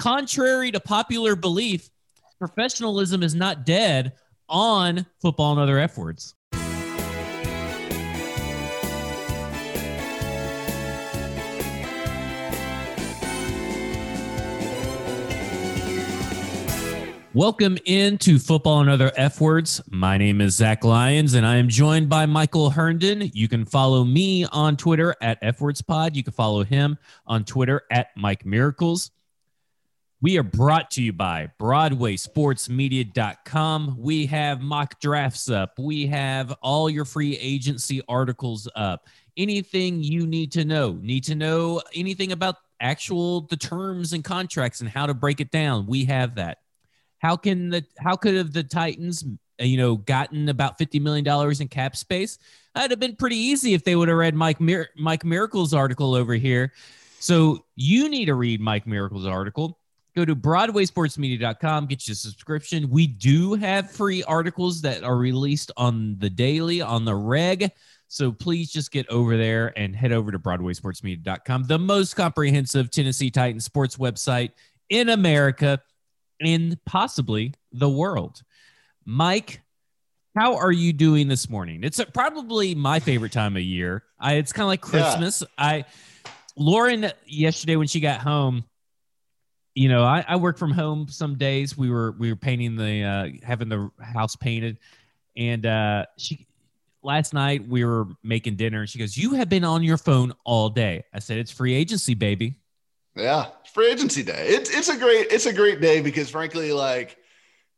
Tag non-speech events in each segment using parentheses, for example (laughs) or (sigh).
contrary to popular belief, professionalism is not dead on football and other F words. Welcome into Football and Other F Words. My name is Zach Lyons, and I am joined by Michael Herndon. You can follow me on Twitter at F Words Pod. You can follow him on Twitter at Mike Miracles. We are brought to you by BroadwaySportsMedia.com. We have mock drafts up. We have all your free agency articles up. Anything you need to know, need to know anything about actual the terms and contracts and how to break it down. We have that how can the how could have the Titans you know gotten about 50 million dollars in cap space? That'd have been pretty easy if they would have read Mike Mir- Mike Miracle's article over here. So you need to read Mike Miracle's article. Go to BroadwaySportsMedia.com, get you a subscription. We do have free articles that are released on the daily, on the reg. So please just get over there and head over to BroadwaySportsMedia.com, the most comprehensive Tennessee Titans sports website in America in possibly the world. Mike, how are you doing this morning? It's probably my favorite time of year. I, it's kind of like Christmas. Yeah. I Lauren yesterday when she got home, you know, I, I work from home some days. We were we were painting the uh, having the house painted, and uh, she last night we were making dinner. and She goes, "You have been on your phone all day." I said, "It's free agency, baby." Yeah, free agency day. It's it's a great it's a great day because frankly, like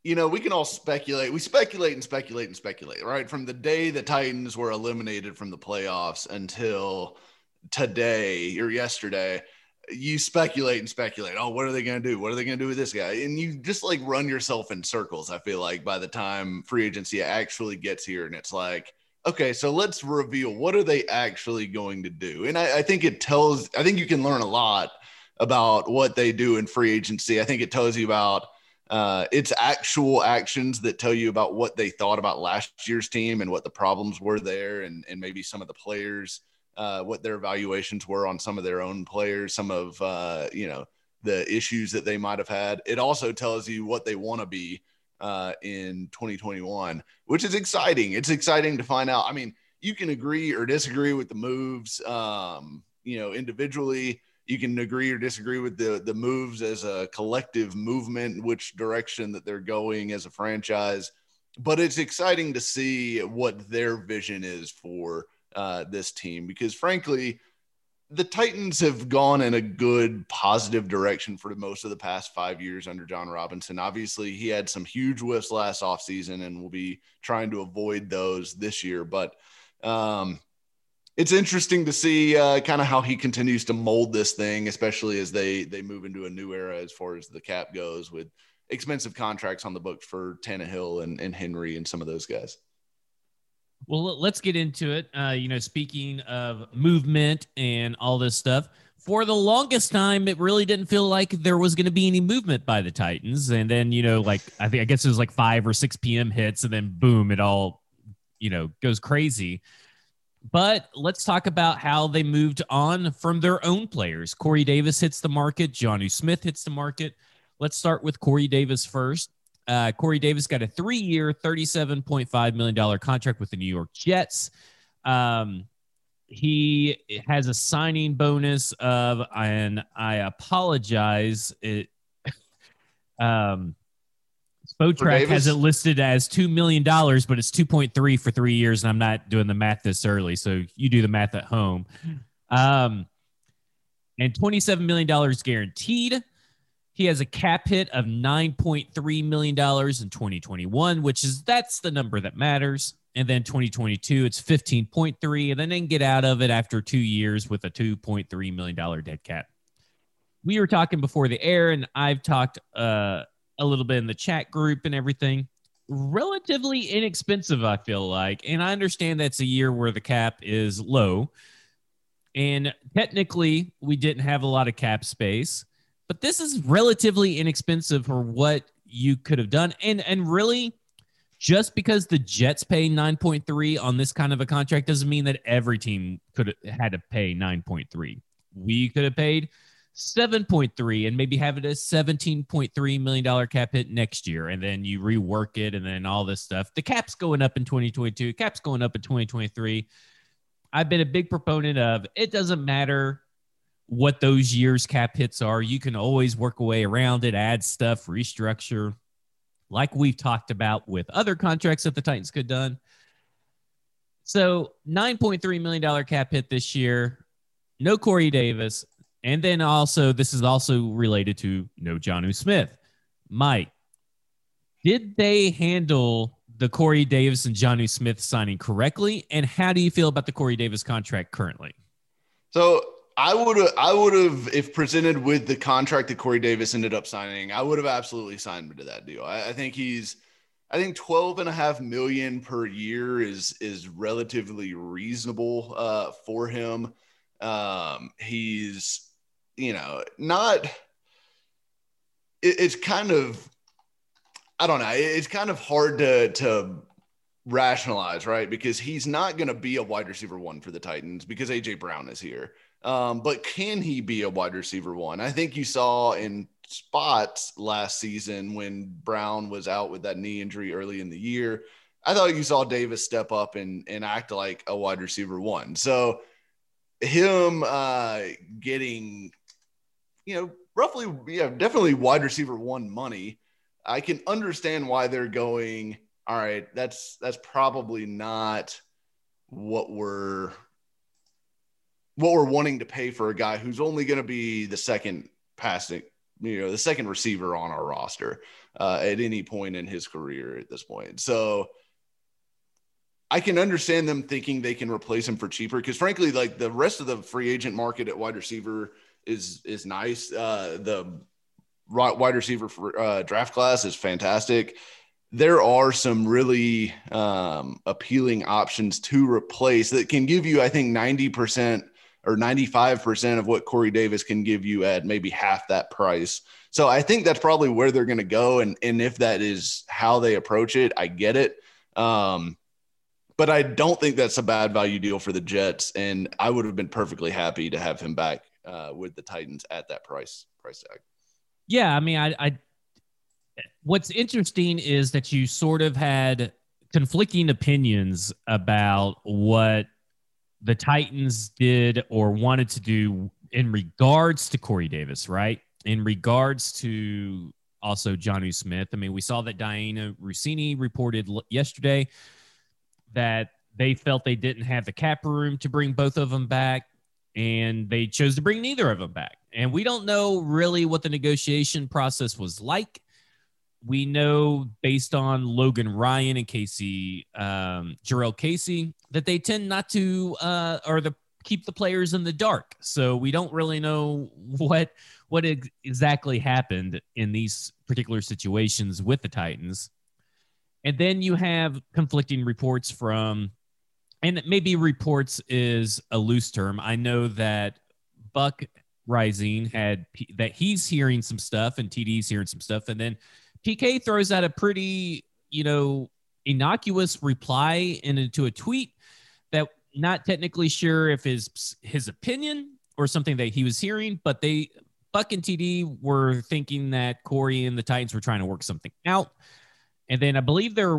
you know, we can all speculate. We speculate and speculate and speculate, right? From the day the Titans were eliminated from the playoffs until today or yesterday, you speculate and speculate. Oh, what are they going to do? What are they going to do with this guy? And you just like run yourself in circles. I feel like by the time free agency actually gets here, and it's like, okay, so let's reveal what are they actually going to do? And I, I think it tells. I think you can learn a lot about what they do in free agency. I think it tells you about uh, its actual actions that tell you about what they thought about last year's team and what the problems were there, and, and maybe some of the players, uh, what their evaluations were on some of their own players, some of uh, you know the issues that they might have had. It also tells you what they want to be uh, in 2021, which is exciting. It's exciting to find out. I mean, you can agree or disagree with the moves, um, you know, individually you can agree or disagree with the the moves as a collective movement, which direction that they're going as a franchise. But it's exciting to see what their vision is for uh, this team because, frankly, the Titans have gone in a good, positive direction for most of the past five years under Jon Robinson. Obviously, he had some huge whiffs last offseason and will be trying to avoid those this year. But um, it's interesting to see uh, kind of how he continues to mold this thing, especially as they they move into a new era as far as the cap goes, with expensive contracts on the books for Tannehill and, and Henry and some of those guys. Well, let's get into it. Uh, you know, speaking of movement and all this stuff, for the longest time, it really didn't feel like there was going to be any movement by the Titans. And then, you know, like I think I guess it was like five or six p.m. hits, and then boom, it all, you know, goes crazy. But let's talk about how they moved on from their own players. Corey Davis hits the market. Jonnu Smith hits the market. Let's start with Corey Davis first. Uh, Corey Davis got a three year, $37.5 million contract with the New York Jets. Um, he has a signing bonus of, and I apologize, it, (laughs) um, Spotrac has it listed as $2 million, but it's 2.3 for three years. And I'm not doing the math this early. So you do the math at home. Um, and $27 million guaranteed. He has a cap hit of $9.3 million in 2021, which is that's the number that matters. And then 2022, it's 15.3, and then they can get out of it after two years with a $2.3 million dead cap. We were talking before the air, and I've talked uh, a little bit in the chat group and everything. Relatively inexpensive, I feel like. And I understand that's a year where the cap is low. And technically, we didn't have a lot of cap space, but this is relatively inexpensive for what you could have done. And and really, just because the Jets pay 9.3 on this kind of a contract doesn't mean that every team could have had to pay 9.3. We could have paid 7.3 and maybe have it as 17.3 million dollar cap hit next year and then you rework it and then all this stuff the cap's going up in 2022 cap's going up in 2023 i've been a big proponent of it doesn't matter what those years cap hits are you can always work a way around it add stuff restructure like we've talked about with other contracts that the titans could done so $9.3 million cap hit this year no corey davis and then also, this is also related to no Jonnu Smith. Mike, did they handle the Corey Davis and Jonnu Smith signing correctly? And how do you feel about the Corey Davis contract currently? So I would have, I would have, if presented with the contract that Corey Davis ended up signing, I would have absolutely signed him to that deal. I, I think he's, I think 12 and a half million per year is, is relatively reasonable uh, for him. Um, he's, you know, not. It, it's kind of, I don't know. It's kind of hard to to rationalize, right? Because he's not going to be a wide receiver one for the Titans because AJ Brown is here. Um, but can he be a wide receiver one? I think you saw in spots last season when Brown was out with that knee injury early in the year. I thought you saw Davis step up and, and act like a wide receiver one. So him uh, getting you know, roughly, yeah, definitely wide receiver one money. I can understand why they're going. All right, that's that's probably not what we're what we're wanting to pay for a guy who's only going to be the second passing, you know, the second receiver on our roster uh, at any point in his career at this point. So I can understand them thinking they can replace him for cheaper because, frankly, like the rest of the free agent market at wide receiver is is nice. Uh, the wide receiver for, uh, draft class is fantastic. There are some really um, appealing options to replace that can give you, I think, ninety percent or ninety five percent of what Corey Davis can give you at maybe half that price. So I think that's probably where they're going to go, and and if that is how they approach it, I get it. Um, but I don't think that's a bad value deal for the Jets, and I would have been perfectly happy to have him back uh, with the Titans at that price price tag. Yeah, I mean, I, I what's interesting is that you sort of had conflicting opinions about what the Titans did or wanted to do in regards to Corey Davis, right? In regards to also Johnny Smith. I mean, we saw that Dianna Russini reported yesterday that they felt they didn't have the cap room to bring both of them back and they chose to bring neither of them back. And we don't know really what the negotiation process was like. We know based on Logan Ryan and Casey, um, Jurrell Casey, that they tend not to, uh, or the keep the players in the dark. So we don't really know what what ex- exactly happened in these particular situations with the Titans. And then you have conflicting reports from and maybe reports is a loose term. I know that Buck Reising had that he's hearing some stuff and TD's hearing some stuff, and then PK throws out a pretty, you know, innocuous reply into a tweet that not technically sure if his his opinion or something that he was hearing, but they Buck and TD were thinking that Corey and the Titans were trying to work something out. And then I believe there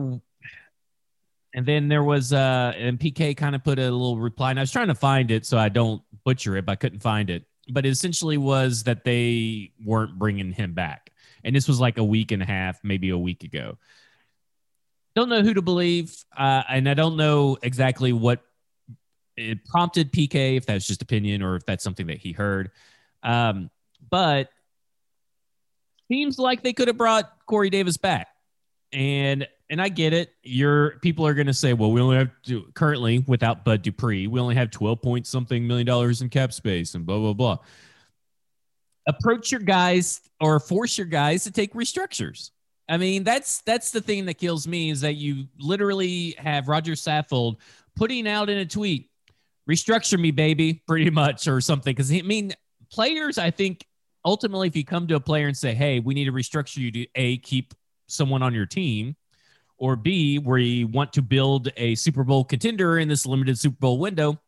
and then there was uh and PK kind of put a little reply and I was trying to find it so I don't butcher it but I couldn't find it but it essentially was that they weren't bringing him back and this was like a week and a half maybe a week ago don't know who to believe uh, and I don't know exactly what it prompted PK if that's just opinion or if that's something that he heard um, but seems like they could have brought Corey Davis back and and I get it. Your people are going to say, well, we only have to currently without Bud Dupree, we only have 12 point something million dollars in cap space and blah, blah, blah. Approach your guys or force your guys to take restructures. I mean, that's that's the thing that kills me is that you literally have Rodger Saffold putting out in a tweet, restructure me, baby, pretty much, or something. Because I mean, players, I think ultimately, if you come to a player and say, hey, we need to restructure you to a keep someone on your team or B, where you want to build a Super Bowl contender in this limited Super Bowl window,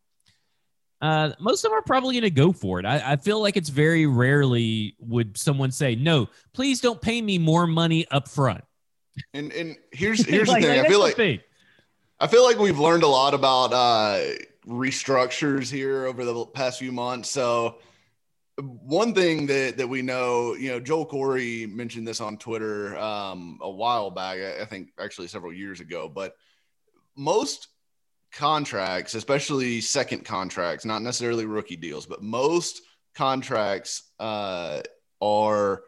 uh, most of them are probably going to go for it. I, I, feel like it's very rarely would someone say, "No, please don't pay me more money up front." And and here's (laughs) here's like, the thing. I feel like thing. I feel like we've learned a lot about uh, restructures here over the past few months. So one thing that that we know, you know, Joel Corry mentioned this on Twitter um, a while back. I think actually several years ago, but most contracts, especially second contracts, not necessarily rookie deals, but most contracts uh, are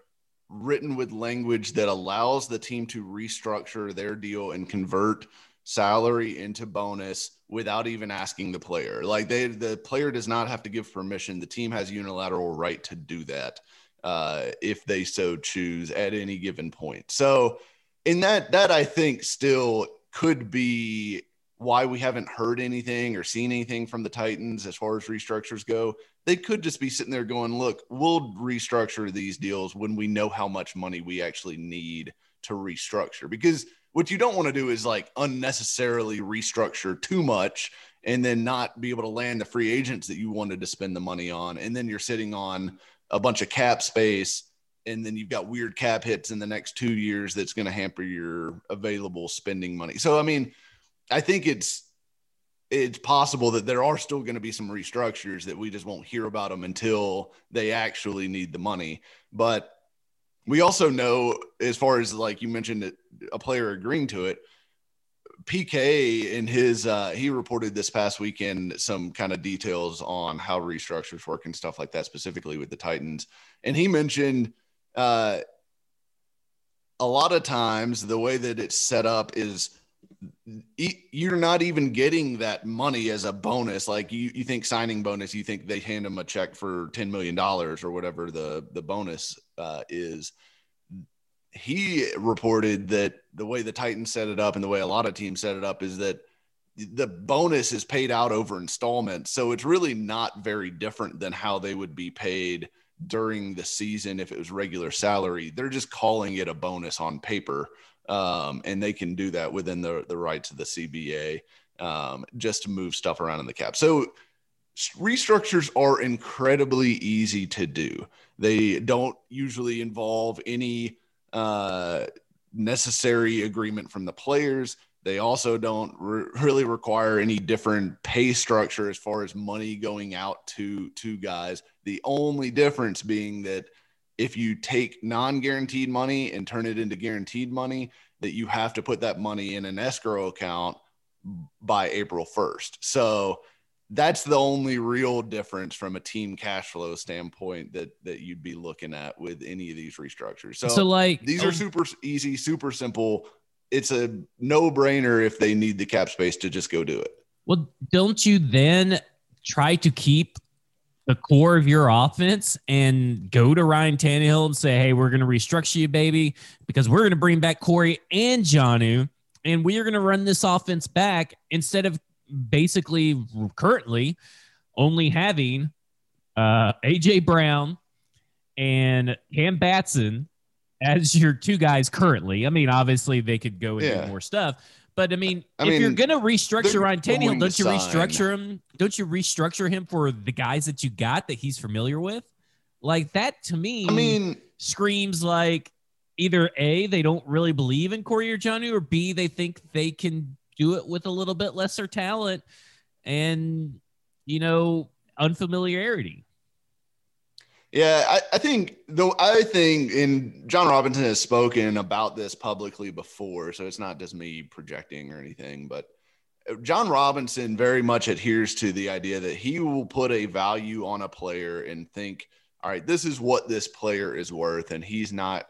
written with language that allows the team to restructure their deal and convert salary into bonus without even asking the player. Like they, the player does not have to give permission. The team has unilateral right to do that uh, if they so choose at any given point. So, in that, that I think still could be why we haven't heard anything or seen anything from the Titans as far as restructures go. They could just be sitting there going, look, we'll restructure these deals when we know how much money we actually need to restructure. Because what you don't want to do is like unnecessarily restructure too much and then not be able to land the free agents that you wanted to spend the money on. And then you're sitting on a bunch of cap space and then you've got weird cap hits in the next two years that's going to hamper your available spending money. So, I mean, I think it's it's possible that there are still going to be some restructures that we just won't hear about them until they actually need the money. But we also know, as far as like you mentioned, a player agreeing to it. PK in his uh, he reported this past weekend some kind of details on how restructures work and stuff like that, specifically with the Titans. And he mentioned uh, a lot of times the way that it's set up is you're not even getting that money as a bonus. Like you, you think signing bonus, you think they hand them a check for $10 million or whatever the, the bonus uh, is. He reported that the way the Titans set it up and the way a lot of teams set it up is that the bonus is paid out over installments. So it's really not very different than how they would be paid during the season if it was regular salary. They're just calling it a bonus on paper um, and they can do that within the, the rights of the CBA um, just to move stuff around in the cap. So restructures are incredibly easy to do. They don't usually involve any uh, necessary agreement from the players. They also don't re- really require any different pay structure as far as money going out to to guys. The only difference being that if you take non-guaranteed money and turn it into guaranteed money, that you have to put that money in an escrow account by April 1st. So that's the only real difference from a team cash flow standpoint that that you'd be looking at with any of these restructures. So, so like these are um, super easy, super simple. It's a no-brainer if they need the cap space to just go do it. Well, don't you then try to keep the core of your offense and go to Ryan Tannehill and say, hey, we're going to restructure you, baby, because we're going to bring back Corey and Jonnu, and we are going to run this offense back instead of basically currently only having uh, AJ Brown and Cam Batson as your two guys currently. I mean, obviously they could go and yeah. do more stuff, but I mean, I if mean, you're gonna restructure Ryan Tannehill, don't you sign. restructure him? Don't you restructure him for the guys that you got that he's familiar with? Like that to me, I mean, screams like either a they don't really believe in Corey or Jonnu, or b they think they can do it with a little bit lesser talent and you know unfamiliarity. Yeah, I, I, think though I think and Jon Robinson has spoken about this publicly before, so it's not just me projecting or anything, but Jon Robinson very much adheres to the idea that he will put a value on a player and think, all right, this is what this player is worth, and he's not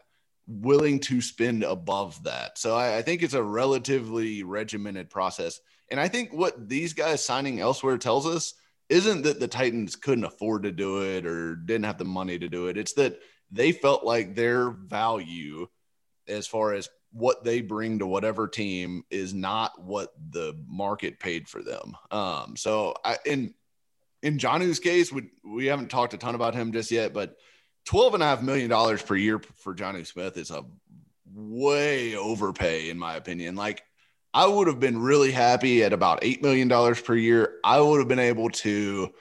willing to spend above that. So I, I think it's a relatively regimented process. And I think what these guys signing elsewhere tells us isn't that the Titans couldn't afford to do it or didn't have the money to do it. It's that they felt like their value as far as what they bring to whatever team is not what the market paid for them. Um, so I, in, in Jonnu's case, we, we haven't talked a ton about him just yet, but 12 and a half million dollars per year for Johnny Smith is a way overpay in my opinion. Like I would have been really happy at about $8 million per year. I would have been able to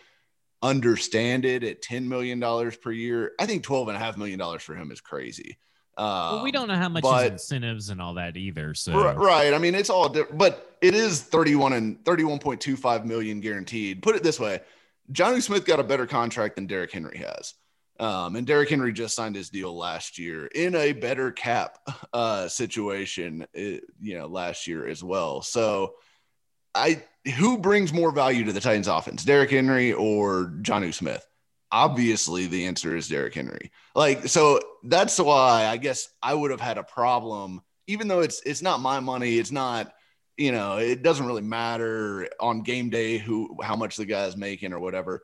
understand it at $10 million per year. I think $12.5 million for him is crazy. Um, well, we don't know how much but, incentives and all that either. So right, I mean, it's all different, but it is 31 and 31.25 million guaranteed. Put it this way: Johnny Smith got a better contract than Derrick Henry has. Um, and Derrick Henry just signed his deal last year in a better cap uh, situation, uh, you know, last year as well. So, I who brings more value to the Titans offense, Derrick Henry or Jonnu Smith? Obviously, the answer is Derrick Henry. Like, so that's why I guess I would have had a problem, even though it's it's not my money, it's not, you know, it doesn't really matter on game day who how much the guy's making or whatever.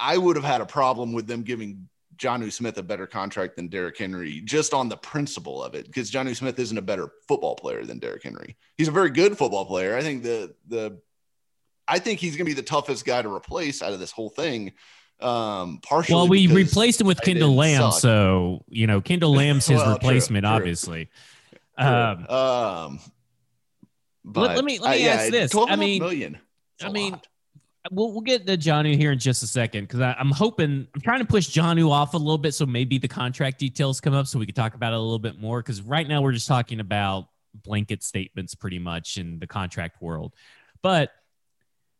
I would have had a problem with them giving Jonnu Smith a better contract than Derrick Henry just on the principle of it, because Jonnu Smith isn't a better football player than Derrick Henry. He's a very good football player. I think the the I think he's going to be the toughest guy to replace out of this whole thing. Um, partially. Well, we replaced him with Kendall Lamm, suck. so you know Kendall Lamm's his (laughs) well, replacement, true, obviously. True. Um, um, but let, let me let me uh, ask yeah, this. I mean, million. I mean, lot. We'll we'll get to Jonnu here in just a second because I'm hoping I'm trying to push Jonnu off a little bit, so maybe the contract details come up so we can talk about it a little bit more. Because right now we're just talking about blanket statements, pretty much in the contract world, but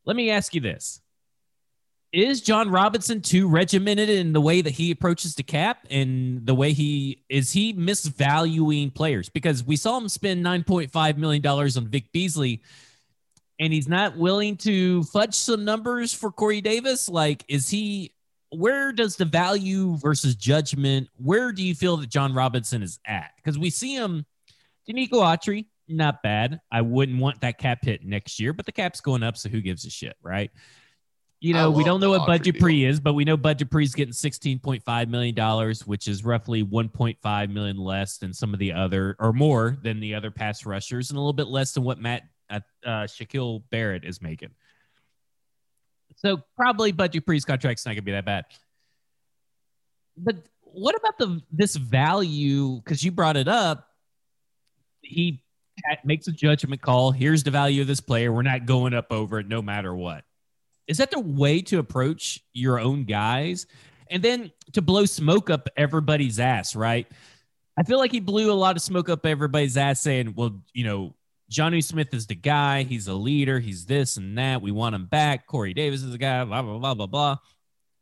let me ask you this. Is Jon Robinson too regimented in the way that he approaches the cap and the way he is he misvaluing players? Because we saw him spend $9.5 million on Vic Beasley and he's not willing to fudge some numbers for Corey Davis. Like, is he where does the value versus judgment? Where do you feel that Jon Robinson is at? Because we see him, Denico Autry, not bad. I wouldn't want that cap hit next year, but the cap's going up, so who gives a shit, right? You know, we don't know what Bud Dupree is, but we know Bud Dupree's getting $16.5 million, which is roughly 1.5 million less than some of the other, or more than the other pass rushers, and a little bit less than what Matt uh, uh, Shaquil Barrett is making. So probably Bud Dupree's contract's not going to be that bad. But what about the this value? Because you brought it up. He makes a judgment call. Here's the value of this player. We're not going up over it no matter what. Is that the way to approach your own guys? And then to blow smoke up everybody's ass, right? I feel like he blew a lot of smoke up everybody's ass saying, well, you know, Jonnu Smith is the guy. He's a leader. He's this and that. We want him back. Corey Davis is the guy, blah, blah, blah, blah, blah.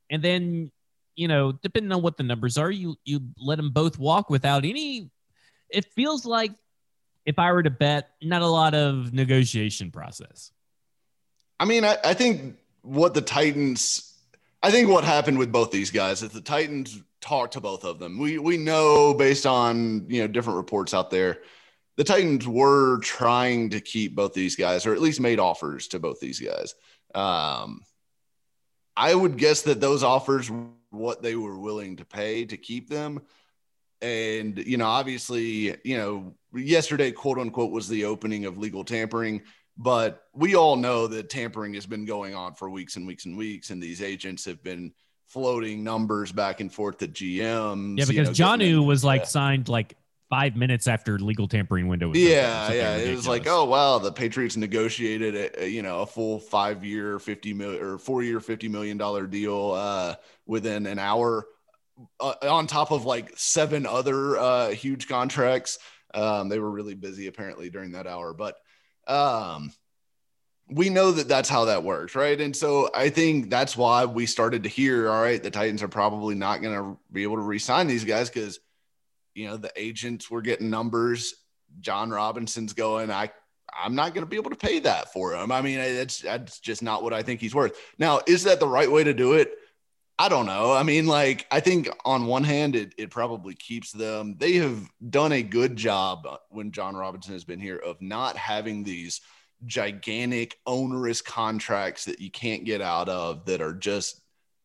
And then, you know, depending on what the numbers are, you you let them both walk without any. It feels like if I were to bet, not a lot of negotiation process. I mean, I, I think what the Titans, I think what happened with both these guys is the Titans talked to both of them. We we know based on you know different reports out there, the Titans were trying to keep both these guys, or at least made offers to both these guys. Um, I would guess that those offers were what they were willing to pay to keep them. And, you know, obviously, you know, yesterday, quote unquote, was the opening of legal tampering. But we all know that tampering has been going on for weeks and weeks and weeks. And these agents have been floating numbers back and forth to GMs. Yeah, because you know, Jonnu was like signed like five minutes after legal tampering window was yeah yeah it was like oh wow the patriots negotiated a, a, you know a full five year 50 million or four year 50 million dollar deal uh, within an hour uh, on top of like seven other uh, huge contracts. Um, they were really busy apparently during that hour, but um, we know that that's how that works, right? And so I think that's why we started to hear, all right, the Titans are probably not going to be able to re-sign these guys because you know the agents were getting numbers. Jon Robinson's going, I I'm not going to be able to pay that for him. I mean, that's that's just not what I think he's worth. Now, is that the right way to do it? I don't know. I mean, like, I think on one hand, it, it probably keeps them. They have done a good job when Jon Robinson has been here of not having these gigantic, onerous contracts that you can't get out of that are just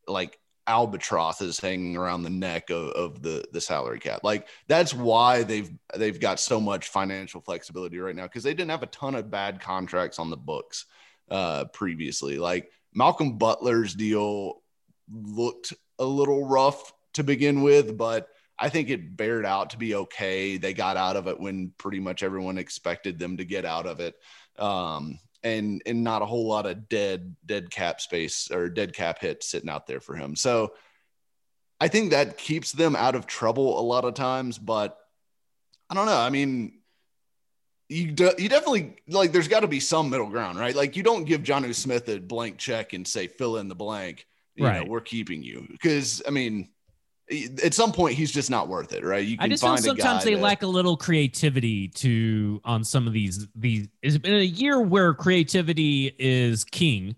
like albatrosses hanging around the neck of, of the the salary cap. Like that's why they've they've got so much financial flexibility right now because they didn't have a ton of bad contracts on the books uh previously. Like Malcolm Butler's deal looked a little rough to begin with, but I think it bared out to be okay. They got out of it when pretty much everyone expected them to get out of it. Um, and and not a whole lot of dead dead cap space or dead cap hits sitting out there for him. So I think that keeps them out of trouble a lot of times, but I don't know. I mean, you de- you definitely like there's got to be some middle ground, right? Like you don't give Jonnu Smith a blank check and say fill in the blank. You Right. know, we're keeping you because I mean, at some point he's just not worth it, right? You can I just feel find a sometimes they that- lack a little creativity to on some of these these. It's been a year where creativity is king.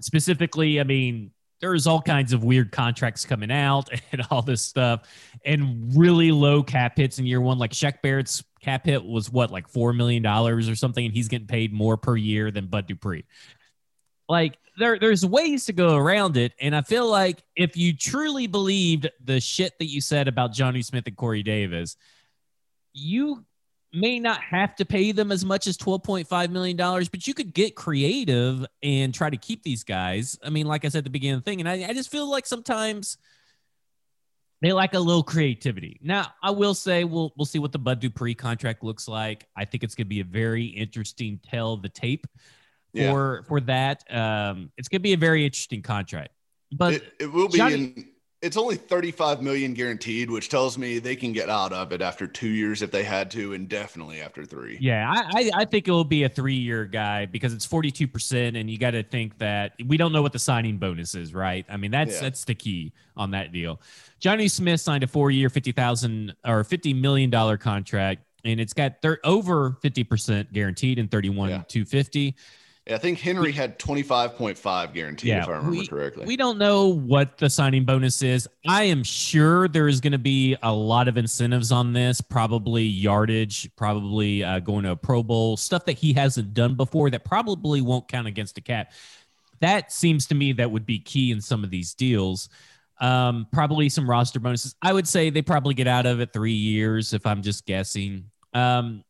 Specifically, I mean, there's all kinds of weird contracts coming out (laughs) and all this stuff, and really low cap hits in year one. Like Shaq Barrett's cap hit was what, like four million dollars or something, and he's getting paid more per year than Bud Dupree. Like there, there's ways to go around it, and I feel like if you truly believed the shit that you said about Johnny Smith and Corey Davis, you may not have to pay them as much as $12.5 million, but you could get creative and try to keep these guys. I mean, like I said at the beginning of the thing, and I, I just feel like sometimes they lack a little creativity. Now, I will say we'll we'll see what the Bud Dupree contract looks like. I think it's gonna be a very interesting tell the tape Yeah. for for that. Um, it's gonna be a very interesting contract. But it, it will be Johnny- in it's only 35 million guaranteed which tells me they can get out of it after two years if they had to and definitely after three Yeah, I, I, I think it will be a three year guy because it's 42%. And you got to think that we don't know what the signing bonus is, right? I mean, that's Yeah. that's the key on that deal. Johnny Smith signed a four year, 50,000 or $50 million contract, and it's got thir- over 50% guaranteed and 31 Yeah. 250. I think henry had 25.5 guaranteed Yeah, if i remember we- correctly We don't know what the signing bonus is. I am sure there is going to be a lot of incentives on this, probably yardage, probably uh, going to a Pro Bowl, stuff that he hasn't done before that probably won't count against the cap. That seems to me that would be key in some of these deals. Um, probably some roster bonuses. I would say they probably get out of it three years if I'm just guessing. Um,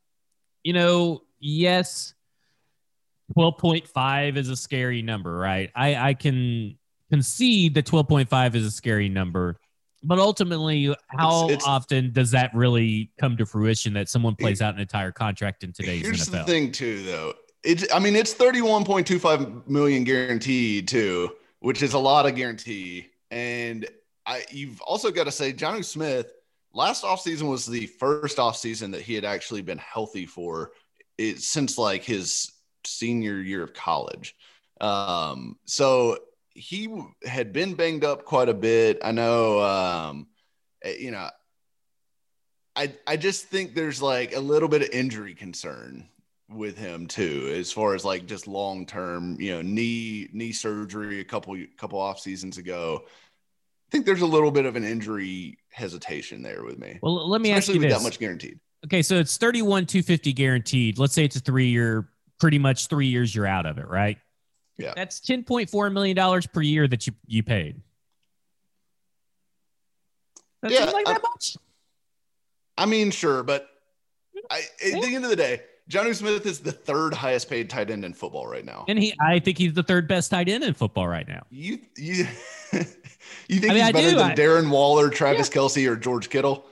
you know, yes, 12.5 is a scary number, right? I, I can concede that 12.5 is a scary number, but ultimately, how It's- it's- often does that really come to fruition that someone plays out an entire contract in today's here's the thing too though. It's i mean it's 31.25 million guaranteed too which is a lot of guarantee. And i you've also got to say johnny smith last offseason was the first offseason that he had actually been healthy for it since like his senior year of college um so he had been banged up quite a bit i know um eh, you know I I just think there's like a little bit of injury concern with him too, as far as like just long term, you know, knee knee surgery a couple couple off seasons ago. I think there's a little bit of an injury hesitation there with me, Well, let me ask you with this. that much guaranteed. Okay, so it's 31 250 guaranteed. Let's say it's a three year, pretty much three years you're out of it, right? Yeah. That's 10.4 million dollars per year that you you paid. That Yeah, seems like I- that much. I mean, sure, but I, at Yeah. the end of the day, Johnny Smith is the third highest paid tight end in football right now. And he I think he's the third best tight end in football right now. You you (laughs) you think I mean, he's better than Darren Waller, Travis Kelce, or George Kittle?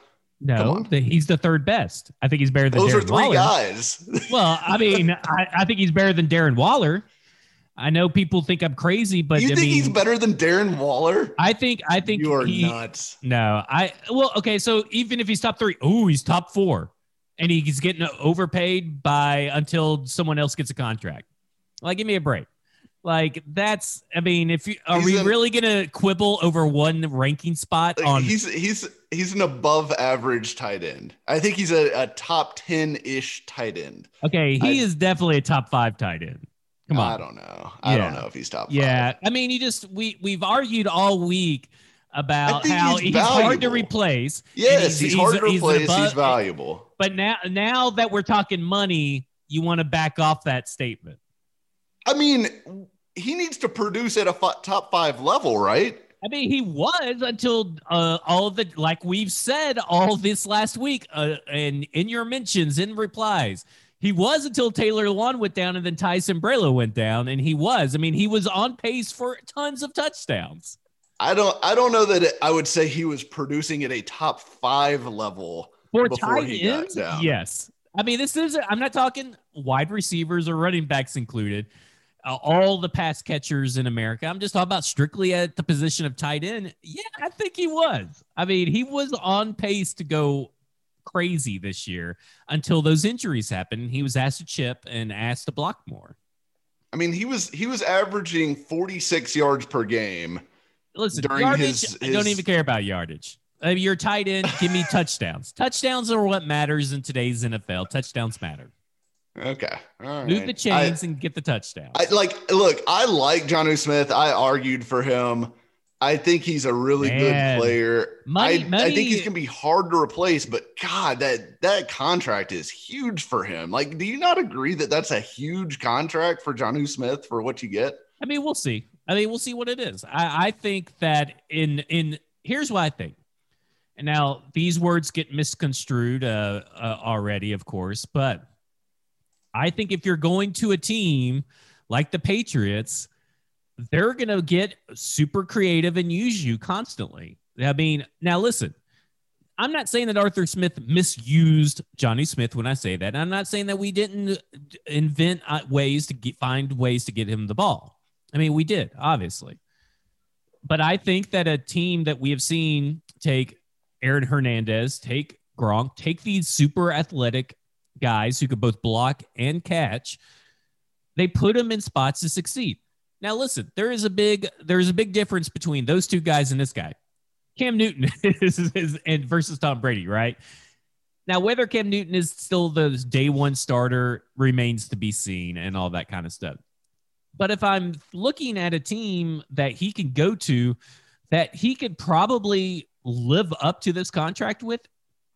No, the, he's the third best. I think he's better than Those Darren are three Waller. guys. (laughs) Well, I mean, I, I think he's better than Darren Waller. I know people think I'm crazy, but you I think mean, he's better than Darren Waller? I think I think You are he, nuts. No, I well, okay. So even if he's top three, oh, he's top four, and he's getting overpaid by until someone else gets a contract. Like, give me a break. Like that's, I mean, if you are He's we an- really gonna quibble over one ranking spot on? he's he's he's an above average tight end. I think he's a, a top ten ish tight end. okay, he I- is definitely a top five tight end. Come on, I don't know. I don't know if he's top. Yeah, five. I mean, you just we we've argued all week about how he's he's, hard to replace. Yes, he's, hard to he's replace. he's above- valuable. But now, now that we're talking money, you want to back off that statement. I mean, he needs to produce at a top five level, right? I mean, he was until uh, all the like we've said all this last week, uh, and in your mentions in replies. He was until Taylor Lewan went down and then Ty Sambrailo went down, and he was. I mean, he was on pace for tons of touchdowns. I don't. I don't know that it, I would say he was producing at a top five level. For Before tight he got ends, down. yes. I mean, this is, I'm not talking wide receivers or running backs included, all the pass catchers in America. I'm just talking about strictly at the position of tight end. Yeah, I think he was. I mean, he was on pace to go crazy this year until those injuries happened. He was asked to chip and asked to block more. I mean, he was he was averaging 46 yards per game. Listen, during yardage, his, his... I don't even care about yardage. Uh, you're tight end. Give me (laughs) touchdowns. touchdowns are what matters in today's NFL. Touchdowns matter. Okay. All right. Move the chains I, and get the touchdown. I like look, I like Jonnu Smith. I argued for him. I think he's a really Man. good player. Money, I, money. I think he's gonna be hard to replace, but God, that that contract is huge for him. Like, do you not agree that that's a huge contract for Jonnu Smith for what you get? I mean, we'll see. I mean, we'll see what it is. I, I think that in in here's what I think. And now these words get misconstrued uh, uh, already, of course, but I think if you're going to a team like the Patriots, they're going to get super creative and use you constantly. I mean, now listen, I'm not saying that Arthur Smith misused Johnny Smith when I say that. I'm not saying that we didn't invent uh, ways to get, find ways to get him the ball. I mean, we did, obviously. But I think that a team that we have seen take Aaron Hernandez, take Gronk, take these super athletic guys who could both block and catch, they put them in spots to succeed. Now, listen, there is a big there's a big difference between those two guys and this guy. Cam Newton (laughs) is, is, and versus Tom Brady, right? Now, whether Cam Newton is still the day one starter remains to be seen and all that kind of stuff. But if I'm looking at a team that he can go to that he could probably live up to this contract with,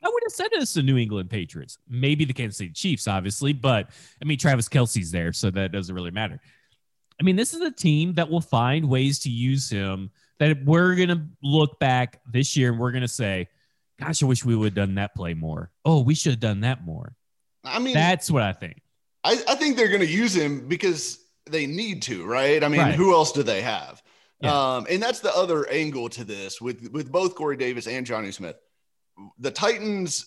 I would have said it's the New England Patriots. Maybe the Kansas City Chiefs, obviously, but I mean, Travis Kelce's there, so that doesn't really matter. I mean, this is a team that will find ways to use him that we're going to look back this year and we're going to say, gosh, I wish we would have done that play more. Oh, we should have done that more. I mean, that's what I think. I, I think they're going to use him because they need to, right? I mean, right. who else do they have? Yeah. Um, and that's the other angle to this with with both Corey Davis and Johnny Smith. The Titans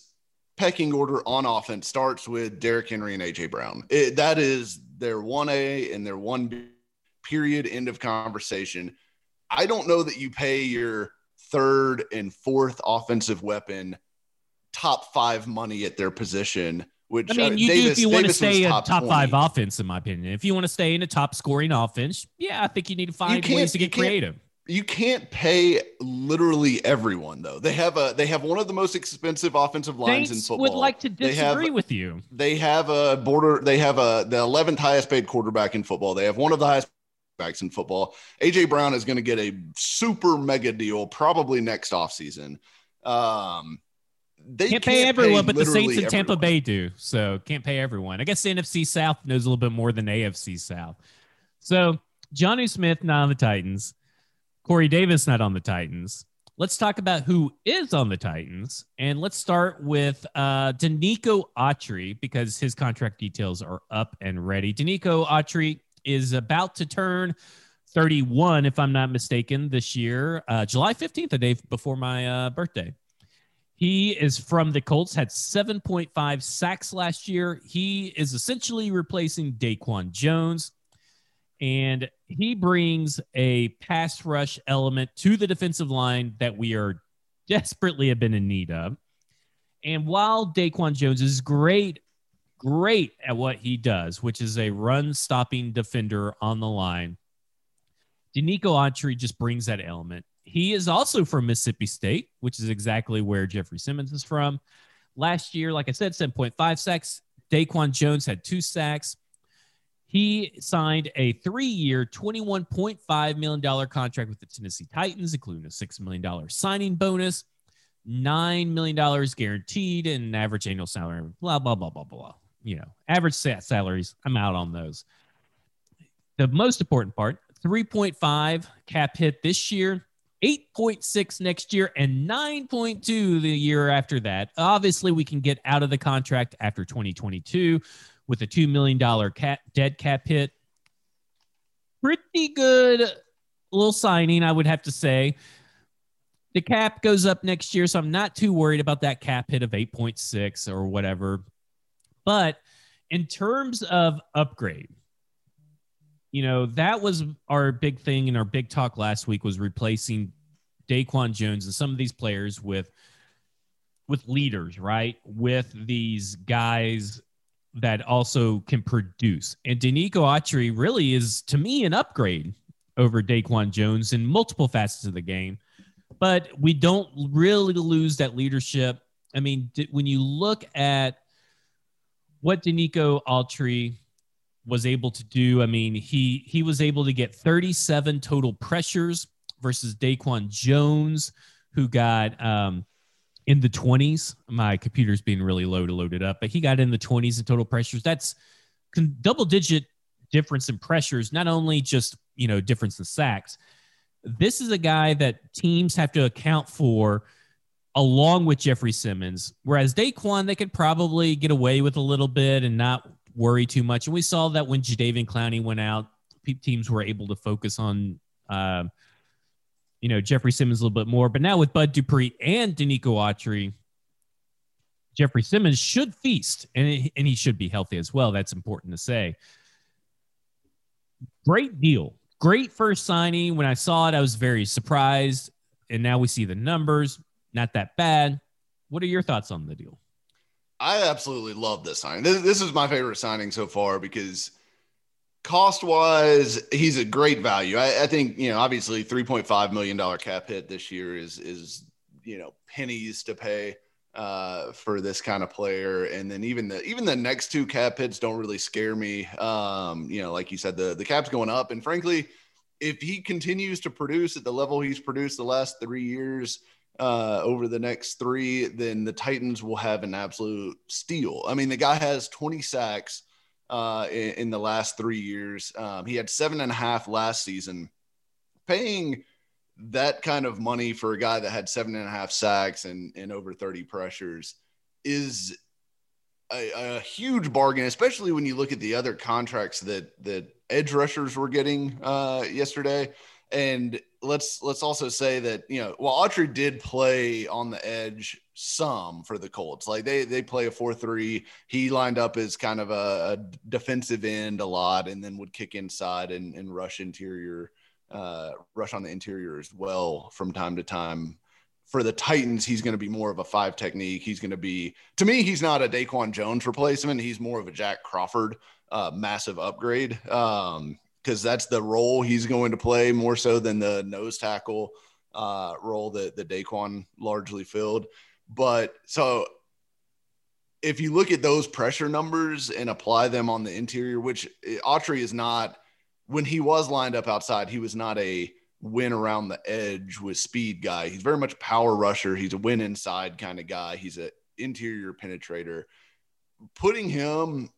pecking order on offense starts with Derrick Henry and AJ Brown. It, that is their one A and their one B period end of conversation. I don't know that you pay your third and fourth offensive weapon top five money at their position. Which I mean, uh, you Davis, do if you want to stay a top, top five offense, in my opinion. If you want to stay in a top scoring offense, yeah, I think you need to find ways to get creative. You can't pay literally everyone though. They have a they have one of the most expensive offensive lines in football. I would like to disagree have, with you. They have a border. They have a the 11th highest paid quarterback in football. They have one of the highest backs in football. AJ Brown is going to get a super mega deal probably next offseason. Um, they can't, can't pay everyone, pay but the Saints in Tampa Bay do. So can't pay everyone. I guess the NFC South knows a little bit more than AFC South. So Johnny Smith not on the Titans, Corey Davis not on the Titans. Let's talk about who is on the Titans, and let's start with uh, Denico Autry because his contract details are up and ready. Denico Autry is about to turn 31, if I'm not mistaken, this year, uh, July 15th, the day before my uh, birthday. He is from the Colts, had 7.5 sacks last year. He is essentially replacing Daquan Jones, and he brings a pass rush element to the defensive line that we are desperately have been in need of. And while Daquan Jones is great great at what he does, which is a run stopping defender on the line. Denico Autry just brings that element. He is also from Mississippi State, which is exactly where Jeffrey Simmons is from. Last year, like I said, 7.5 sacks. Daquan Jones had two sacks. He signed a three year, $21.5 million contract with the Tennessee Titans, including a $6 million signing bonus, $9 million guaranteed, and an average annual salary, blah, blah, blah, blah, blah you know, average salaries, I'm out on those. The most important part 3.5 cap hit this year, 8.6 next year, and 9.2 the year after that. Obviously, we can get out of the contract after 2022 with a $2 million cap, dead cap hit. Pretty good little signing, I would have to say. The cap goes up next year, so I'm not too worried about that cap hit of 8.6 or whatever But in terms of upgrade, you know, that was our big thing and our big talk last week was replacing Daquan Jones and some of these players with with leaders, right? With these guys that also can produce. And Denico Autry really is, to me, an upgrade over Daquan Jones in multiple facets of the game. But we don't really lose that leadership. I mean, when you look at what Denico Autry was able to do, I mean, he he was able to get 37 total pressures versus Daquan Jones, who got um, in the 20s. My computer's being really low to load it up, but he got in the 20s in total pressures. That's double digit difference in pressures, not only just, you know, difference in sacks. This is a guy that teams have to account for along with Jeffrey Simmons. Whereas Daquan, they could probably get away with a little bit and not worry too much. And we saw that when Jadeveon Clowney went out, teams were able to focus on uh, you know, Jeffrey Simmons a little bit more. But now with Bud Dupree and Denico Autry, Jeffrey Simmons should feast and, and he should be healthy as well. That's important to say. Great deal. Great first signing. When I saw it, I was very surprised. And now we see the numbers. Not that bad. What are your thoughts on the deal? I absolutely love this signing. This, this is my favorite signing so far because – cost wise, he's a great value. I, I, think you know, obviously, three point five million dollar cap hit this year is is you know pennies to pay uh, for this kind of player. And then even the even the next two cap hits don't really scare me. Um, you know, like you said, the the cap's going up, and frankly, if he continues to produce at the level he's produced the last three years. Uh, over the next three, then the Titans will have an absolute steal. I mean, the guy has 20 sacks, uh, in, in, the last three years. Um, he had seven and a half last season. Paying that kind of money for a guy that had seven and a half sacks and, and over 30 pressures is a, a, huge bargain, especially when you look at the other contracts that that edge rushers were getting uh, yesterday. And let's let's also say that you know while Autry did play on the edge some for the Colts, like they they play a four three. He lined up as kind of a, a, defensive end a lot, and then would kick inside and, and rush interior, uh, rush on the interior as well from time to time. For the Titans, he's going to be more of a five technique. He's going to be, to me, he's not a Daquan Jones replacement. He's more of a Jack Crawford, uh, massive upgrade. Um, because that's the role he's going to play more so than the nose tackle uh, role that the Daquan largely filled. But so if you look at those pressure numbers and apply them on the interior, which eh, Autry is not, when he was lined up outside, he was not a win around the edge with speed guy. He's very much power rusher. He's a win inside kind of guy. He's an interior penetrator. Putting him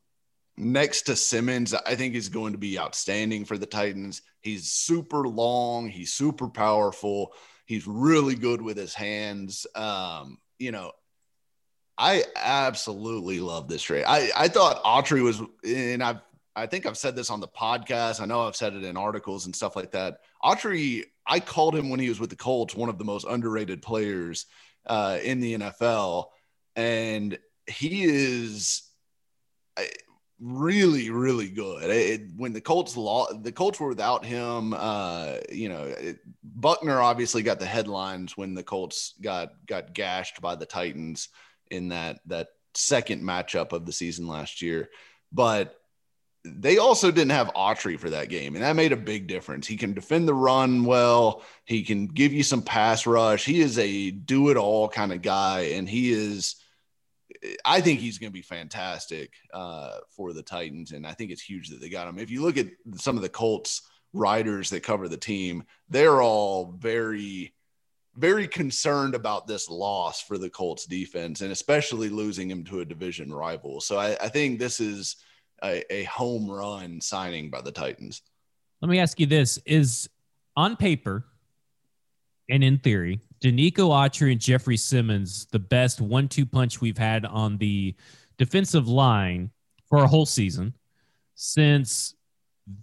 next to Simmons, I think is going to be outstanding for the Titans. He's super long, he's super powerful, he's really good with his hands. Um, you know, I absolutely love this trade. I, I thought Autry was, and I've I think I've said this on the podcast. I know I've said it in articles and stuff like that. Autry, I called him when he was with the Colts one of the most underrated players uh, in the NFL, and he is really, really good. It, when the Colts lost, the Colts were without him. Uh, you know, it, Buckner obviously got the headlines when the Colts got got gashed by the Titans in that that second matchup of the season last year, but they also didn't have Autry for that game, and that made a big difference. He can defend the run well. He can give you some pass rush. He is a do it all kind of guy, and he is I think he's going to be fantastic uh, for the Titans, and I think it's huge that they got him. If you look at some of the Colts writers that cover the team, they're all very, very concerned about this loss for the Colts defense, and especially losing him to a division rival. So I, I think this is a, a home run signing by the Titans. Let me ask you this: Is on paper and in theory, Denico Autry and Jeffrey Simmons, the best one two punch we've had on the defensive line for a whole season since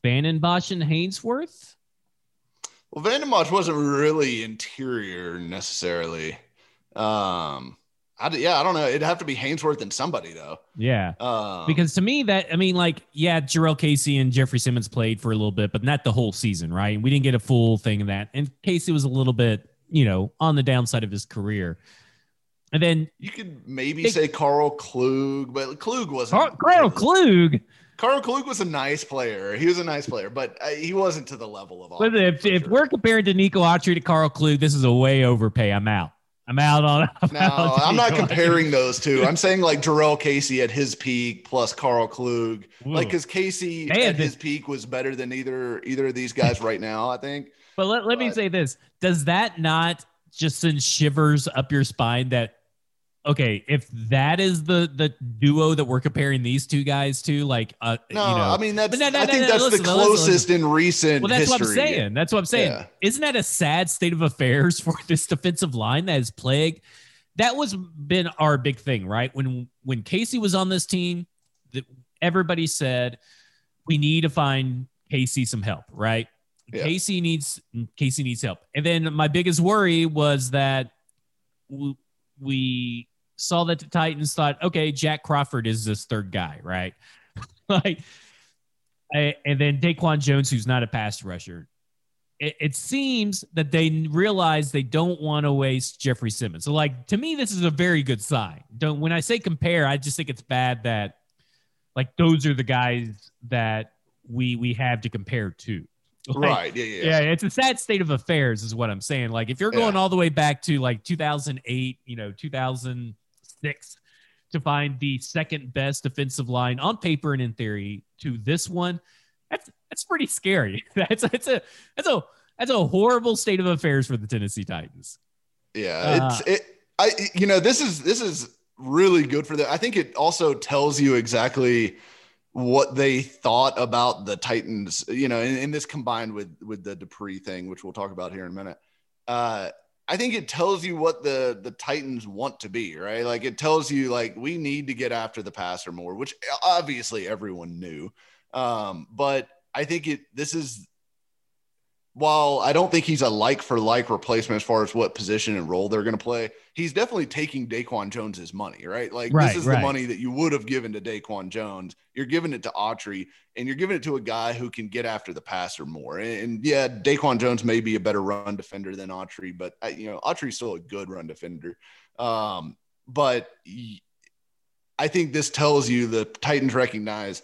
Vanden Bosch and Haynesworth. Well, Vanden Bosch wasn't really interior necessarily. Um, I, yeah, I don't know. It'd have to be Haynesworth and somebody though. Yeah. Um, Because to me, that I mean, like, yeah, Jurrell Casey and Jeffrey Simmons played for a little bit, but not the whole season, right? We didn't get a full thing of that. And Casey was a little bit, you know, on the downside of his career. And then you could maybe They- say Karl Klug, but Klug wasn't. Karl, Klug. Karl Klug was a nice player. He was a nice player, but uh, he wasn't to the level of. But if, if sure. we're comparing Denico Autry to Karl Klug, this is a way overpay. I'm out. I'm out on. I'm No, out I'm not comparing those two. I'm (laughs) saying like Jurrell Casey at his peak plus Karl Klug. Like because Casey at his peak was better than either either of these guys right now. I think. But let, let me say this: Does that not just send shivers up your spine? That okay, if that is the the duo that we're comparing these two guys to, like, uh, No, you know, I mean that's. No, no, I think that's listen, the listen, closest in recent well, that's history. what I'm saying. That's what I'm saying. Yeah. Isn't that a sad state of affairs for (laughs) this defensive line that is plagued? That was been our big thing, right? When when Casey was on this team, that everybody said we need to find Casey some help, right? Yeah. Casey needs Casey needs help. And then my biggest worry was that we, saw that the Titans thought, okay, Jack Crawford is this third guy, right? (laughs) like, I- and then Daquan Jones, who's not a pass rusher. It, it seems that they realize they don't want to waste Jeffrey Simmons. So, like to me, this is a very good sign. Don't when I say compare, I just think it's bad that like those are the guys that we we have to compare to. Like, Right. Yeah. Yeah. yeah, it's a sad state of affairs, is what I'm saying. Like, if you're going Yeah. all the way back to like 2008, you know, 2006, to find the second best defensive line on paper and in theory to this one, that's that's pretty scary. (laughs) That's that's a that's a that's a horrible state of affairs for the Tennessee Titans. Yeah, Uh, it's it. I you know this is this is really good for them. I think it also tells you exactly what they thought about the Titans. You know, and, this combined with with the Dupree thing, which we'll talk about here in a minute. Uh, I think it tells you what the the Titans want to be, right? Like it tells you like we need to get after the passer more, which obviously everyone knew. Um, but I think it this is while I don't think he's a like for like replacement as far as what position and role they're going to play, he's definitely taking Daquan Jones's money, right? Like Right, this is right. the money that you would have given to Daquan Jones. You're giving it to Autry, and you're giving it to a guy who can get after the passer more. And, and yeah, Daquan Jones may be a better run defender than Autry, but I, you know Autry's still a good run defender. Um, but I think this tells you the Titans recognize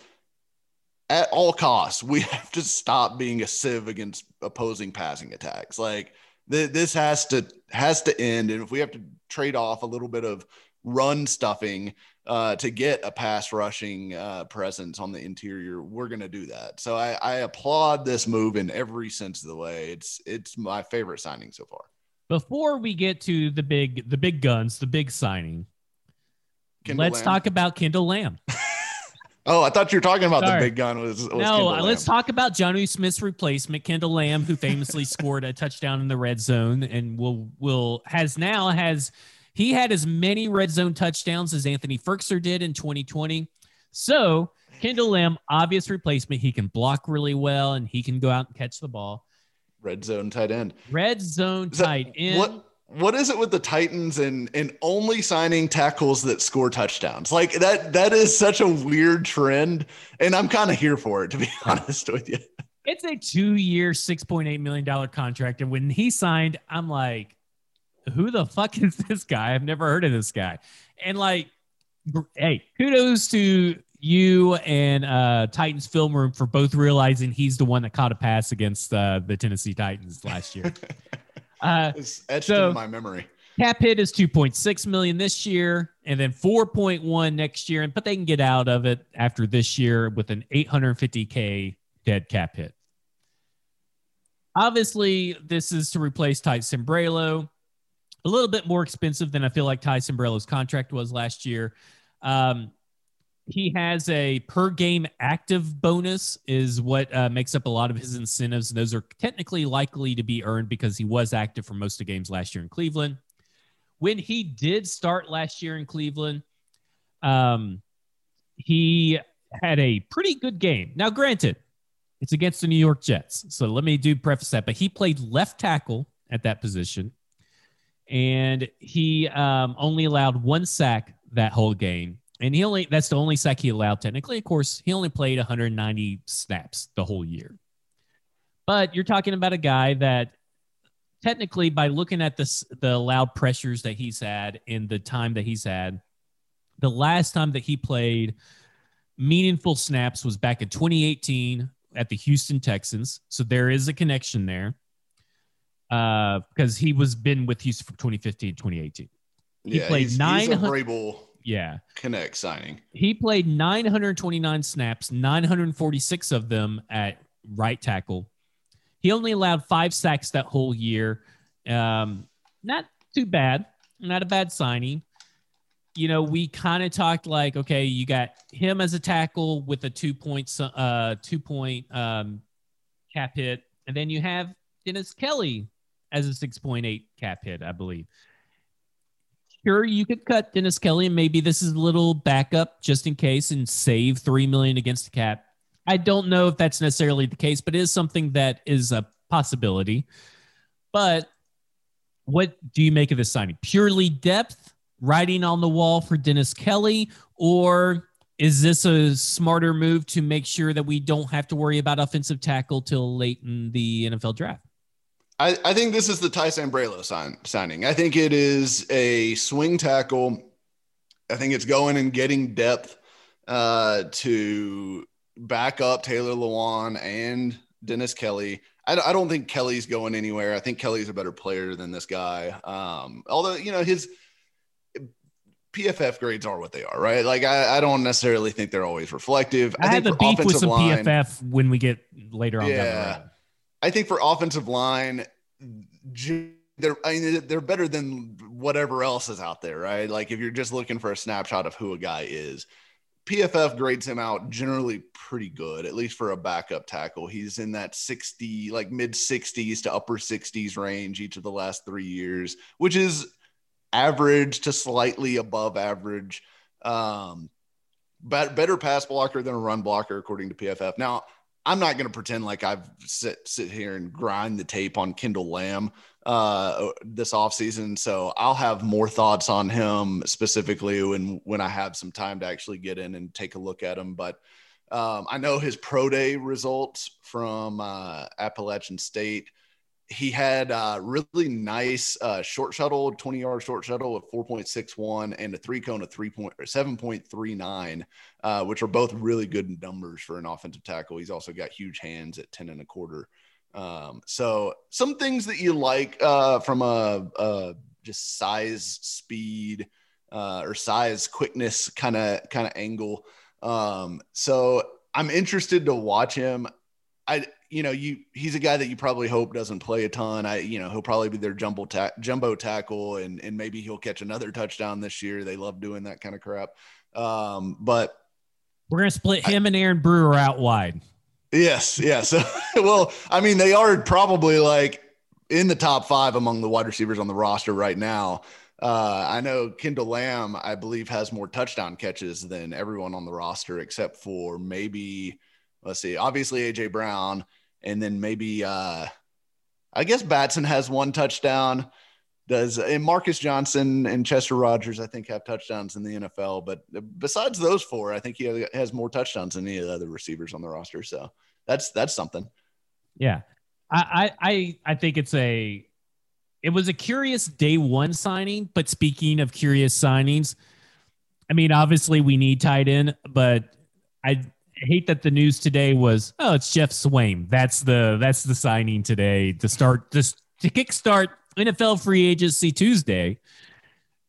at all costs, we (laughs) have to stop being a sieve against opposing passing attacks. Like th- this has to has to end, and if we have to trade off a little bit of run stuffing uh, to get a pass rushing uh, presence on the interior, we're going to do that. So I, I applaud this move in every sense of the way. It's it's my favorite signing so far. Before we get to the big the big guns, the big signing, Kendall let's Lamm. talk about Kendall Lamm. (laughs) Oh, I thought you were talking about Sorry. the big gun. Was, was no, Kendall uh, let's talk about Jonnu Smith's replacement, Kendall Lamm, who famously (laughs) scored a touchdown in the red zone and will will has now has he had as many red zone touchdowns as Anthony Firkser did in 2020. So Kendall Lamm, obvious replacement. He can block really well and he can go out and catch the ball. red zone tight end. Red zone that- tight end. What what is it with the Titans and and only signing tackles that score touchdowns? Like that that is such a weird trend, and I'm kind of here for it to be (laughs) honest with you. It's a two-year, six point eight million dollar contract, and when he signed, I'm like, "Who the fuck is this guy? I've never heard of this guy." And like, hey, kudos to you and uh, Titans film room for both realizing he's the one that caught a pass against uh, the Tennessee Titans last year. (laughs) uh, It's etched So- in my memory. cap hit is 2.6 million this year and then 4.1 next year and but they can get out of it after this year with an 850k dead cap hit obviously this is to replace ty Sambrailo. a little bit more expensive than i feel like ty Sambrailo's contract was last year um, he has a per game active bonus is what uh, makes up a lot of his incentives and those are technically likely to be earned because he was active for most of games last year in cleveland when he did start last year in Cleveland, um, he had a pretty good game. Now, granted, it's against the New York Jets. So let me do preface that. But he played left tackle at that position. and he um, only allowed one sack that whole game. And he only that's the only sack he allowed technically. Of course, he only played 190 snaps the whole year. But you're talking about a guy that technically by looking at this the allowed pressures that he's had in the time that he's had, the last time that he played meaningful snaps was back in 2018 at the Houston Texans. So there is a connection there. Uh, because he was been with Houston from 2015, 2018. He yeah, played he's, nine he's a Vrabel Yeah. Connect signing. He played 929 snaps, 946 of them at right tackle. He only allowed five sacks that whole year. Um, not too bad. Not a bad signing. You know, we kind of talked like, okay, you got him as a tackle with a two point, uh, two point um, cap hit, and then you have Dennis Kelly as a 6.8 cap hit, I believe sure you could cut Dennis Kelly and maybe this is a little backup just in case and save three million against the cap. I don't know if that's necessarily the case, but it is something that is a possibility. But what do you make of this signing? Purely depth, writing on the wall for Dennis Kelly, or is this a smarter move to make sure that we don't have to worry about offensive tackle till late in the NFL draft? I, I think this is the Ty Sambrailo sign, signing. I think it is a swing tackle. I think it's going and getting depth uh, to back up Taylor Lewan and Dennis Kelly. I, I, don't think Kelly's going anywhere. I think Kelly's a better player than this guy. Um, although, you know, his PFF grades are what they are, right? Like, I, I don't necessarily think they're always reflective. I, I have a beef with some line, PFF when we get later on. Yeah. I think for offensive line, they're I mean they're better than whatever else is out there, right? Like if you're just looking for a snapshot of who a guy is, PFF grades him out generally pretty good, at least for a backup tackle. He's in that 60, like mid 60s to upper 60s range each of the last three years, which is average to slightly above average. Um, but better pass blocker than a run blocker, according to PFF. Now, I'm not going to pretend like I've sit sit here and grind the tape on Kendall Lamm uh, this offseason. So I'll have more thoughts on him specifically when when I have some time to actually get in and take a look at him. But um, I know his pro day results from uh, Appalachian State he had a really nice uh, short shuttle, 20 yard short shuttle of 4.61 and a three cone of 3 point, 7.39, uh, which are both really good numbers for an offensive tackle. He's also got huge hands at 10 and a quarter. Um, so some things that you like uh, from a, a, just size, speed, uh, or size, quickness kind of kind of angle. Um, so I'm interested to watch him. I you know, you he's a guy that you probably hope doesn't play a ton. I, you know, he'll probably be their jumbo ta- jumbo tackle, and and maybe he'll catch another touchdown this year. They love doing that kind of crap. Um, but we're gonna split him I, and Aaron Brewer out wide. Yes, yes. (laughs) well, I mean, they are probably like in the top five among the wide receivers on the roster right now. Uh, I know Kendall Lamm, I believe, has more touchdown catches than everyone on the roster, except for maybe let's see, obviously AJ Brown, and then maybe uh, I guess Batson has one touchdown. Does and Marcus Johnson and Chester Rogers, I think, have touchdowns in the NFL. But besides those four, I think he has more touchdowns than any of the other receivers on the roster. So that's that's something. Yeah, I I I think it's a it was a curious day one signing. But speaking of curious signings, I mean, obviously we need tight end, but I hate that the news today was oh it's Geoff Swaim. That's the that's the signing today to start just to kickstart NFL free agency Tuesday.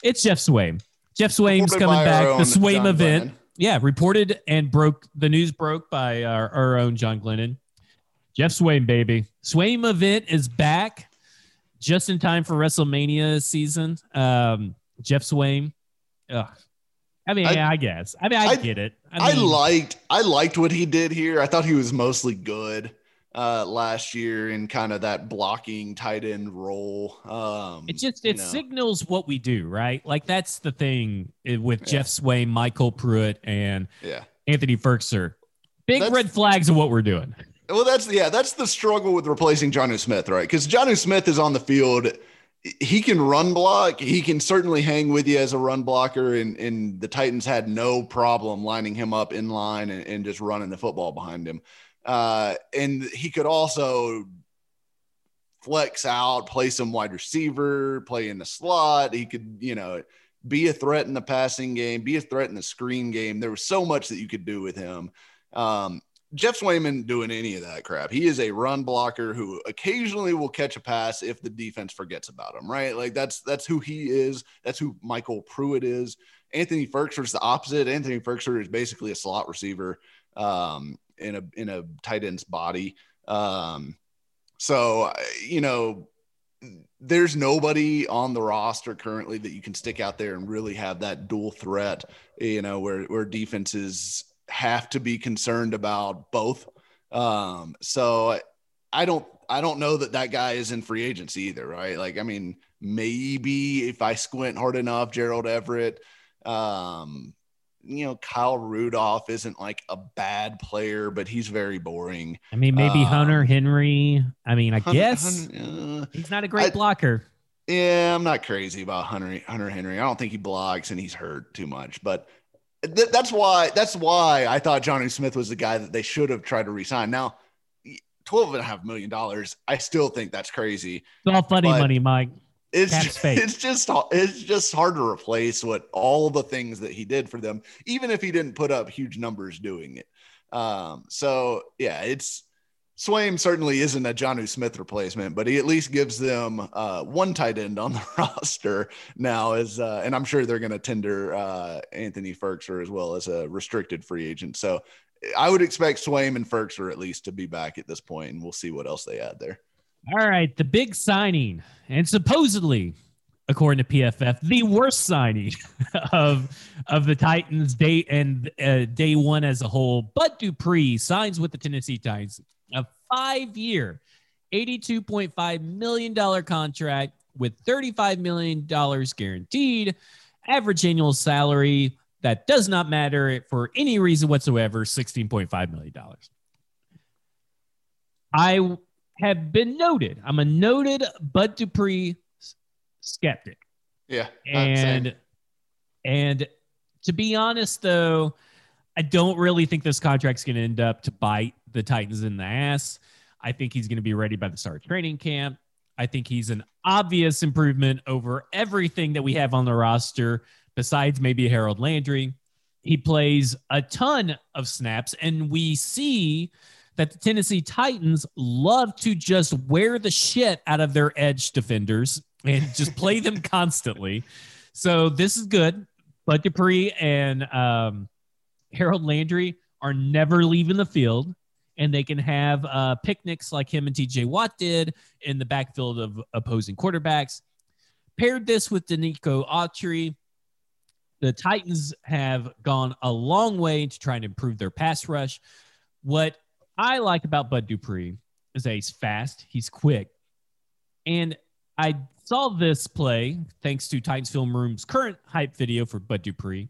It's Geoff Swaim. Geoff Swaim's coming back. The Swaim John event. Glennon. Yeah, reported and broke the news broke by our, our own John Glennon. Geoff Swaim, baby. Swaim event is back just in time for WrestleMania season. Um, Geoff Swaim. Ugh, I mean, I, yeah, I guess. I mean, I, I get it. I, mean, I, liked I liked what he did here. I thought he was mostly good uh last year in kind of that blocking tight end role. Um it just it know. signals what we do, right? Like that's the thing eh, with yeah. Geoff Swaim, MyCole Pruitt, and yeah, Anthony Firkser. Big that's, red flags of what we're doing. Well, that's yeah, that's the struggle with replacing Jonnu Smith, right? Because Jonnu Smith is on the field he can run block. He can certainly hang with you as a run blocker, and, and the Titans had no problem lining him up in line and, and just running the football behind him. Uh, and he could also flex out, play some wide receiver, play in the slot. He could, you know, be a threat in the passing game, be a threat in the screen game. There was so much that you could do with him. Um, Geoff Swayman doing any of that crap. He is a run blocker who occasionally will catch a pass if the defense forgets about him, right? Like that's that's who he is. That's who MyCole Pruitt is. Anthony Firkser is the opposite. Anthony Firkser is basically a slot receiver um, in a in a tight end's body. Um, so you know, there's nobody on the roster currently that you can stick out there and really have that dual threat. You know, where where defenses have to be concerned about both. Um, so I don't I don't know that that guy is in free agency either, right? Like, I mean, maybe if I squint hard enough, Gerald Everett, um, you know, Kyle Rudolph isn't like a bad player, but he's very boring. I mean, maybe um, Hunter Henry. I mean, I Hunter, guess Hunter, uh, he's not a great I, blocker. Yeah, I'm not crazy about Hunter Hunter Henry. I don't think he blocks and he's hurt too much, but th- that's why that's why I thought Jonnu Smith was the guy that they should have tried to resign. Now, twelve and a half million dollars, I still think that's crazy. It's all funny money, Mike. It's just, it's just it's just hard to replace what all the things that he did for them, even if he didn't put up huge numbers doing it. Um, so yeah, it's Swaim certainly isn't a Jonnu Smith replacement, but he at least gives them uh, one tight end on the (laughs) roster now. As uh, and I'm sure they're going to tender uh, Anthony Firkser as well as a restricted free agent. So I would expect Swaim and Firkser at least to be back at this point, and we'll see what else they add there. All right, the big signing, and supposedly, according to PFF, the worst signing (laughs) of of the Titans day and uh, day one as a whole. But Dupree signs with the Tennessee Titans five year, $82.5 million contract with $35 million guaranteed, average annual salary that does not matter for any reason whatsoever $16.5 million. I have been noted, I'm a noted Bud Dupree skeptic. Yeah. And, and to be honest, though, I don't really think this contract's going to end up to bite the Titans in the ass. I think he's going to be ready by the start of training camp. I think he's an obvious improvement over everything that we have on the roster, besides maybe Harold Landry. He plays a ton of snaps, and we see that the Tennessee Titans love to just wear the shit out of their edge defenders and just play them (laughs) constantly. So this is good. Bud Dupree and um, Harold Landry are never leaving the field and they can have uh, picnics like him and TJ Watt did in the backfield of opposing quarterbacks. Paired this with Denico Autry, the Titans have gone a long way to try and improve their pass rush. What I like about Bud Dupree is that he's fast, he's quick. And I saw this play thanks to Titans Film Room's current hype video for Bud Dupree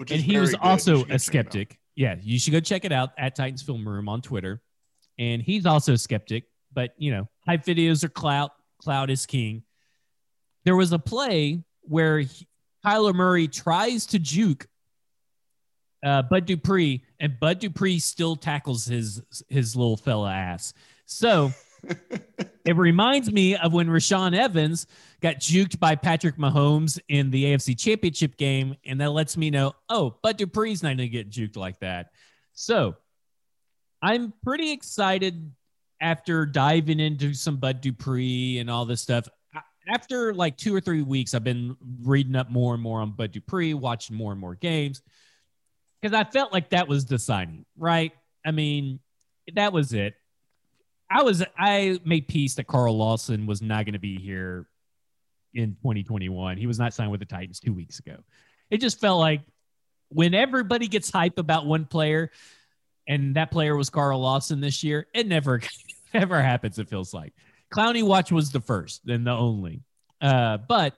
and he was also a skeptic. Yeah, you should go check it out at Titans Film Room on Twitter. And he's also a skeptic, but you know, hype videos are clout. Cloud is king. There was a play where he, Kyler Murray tries to juke uh, Bud Dupree, and Bud Dupree still tackles his his little fella ass. So it reminds me of when Rashaan Evans got juked by Patrick Mahomes in the AFC Championship game, and that lets me know, oh, Bud Dupree's not going to get juked like that. So I'm pretty excited after diving into some Bud Dupree and all this stuff. After like two or three weeks, I've been reading up more and more on Bud Dupree, watching more and more games because I felt like that was the right? I mean, that was it. I was I made peace that Carl Lawson was not going to be here in 2021. He was not signed with the Titans two weeks ago. It just felt like when everybody gets hype about one player, and that player was Carl Lawson this year, it never (laughs) ever happens. It feels like Clowney Watch was the first and the only. Uh, but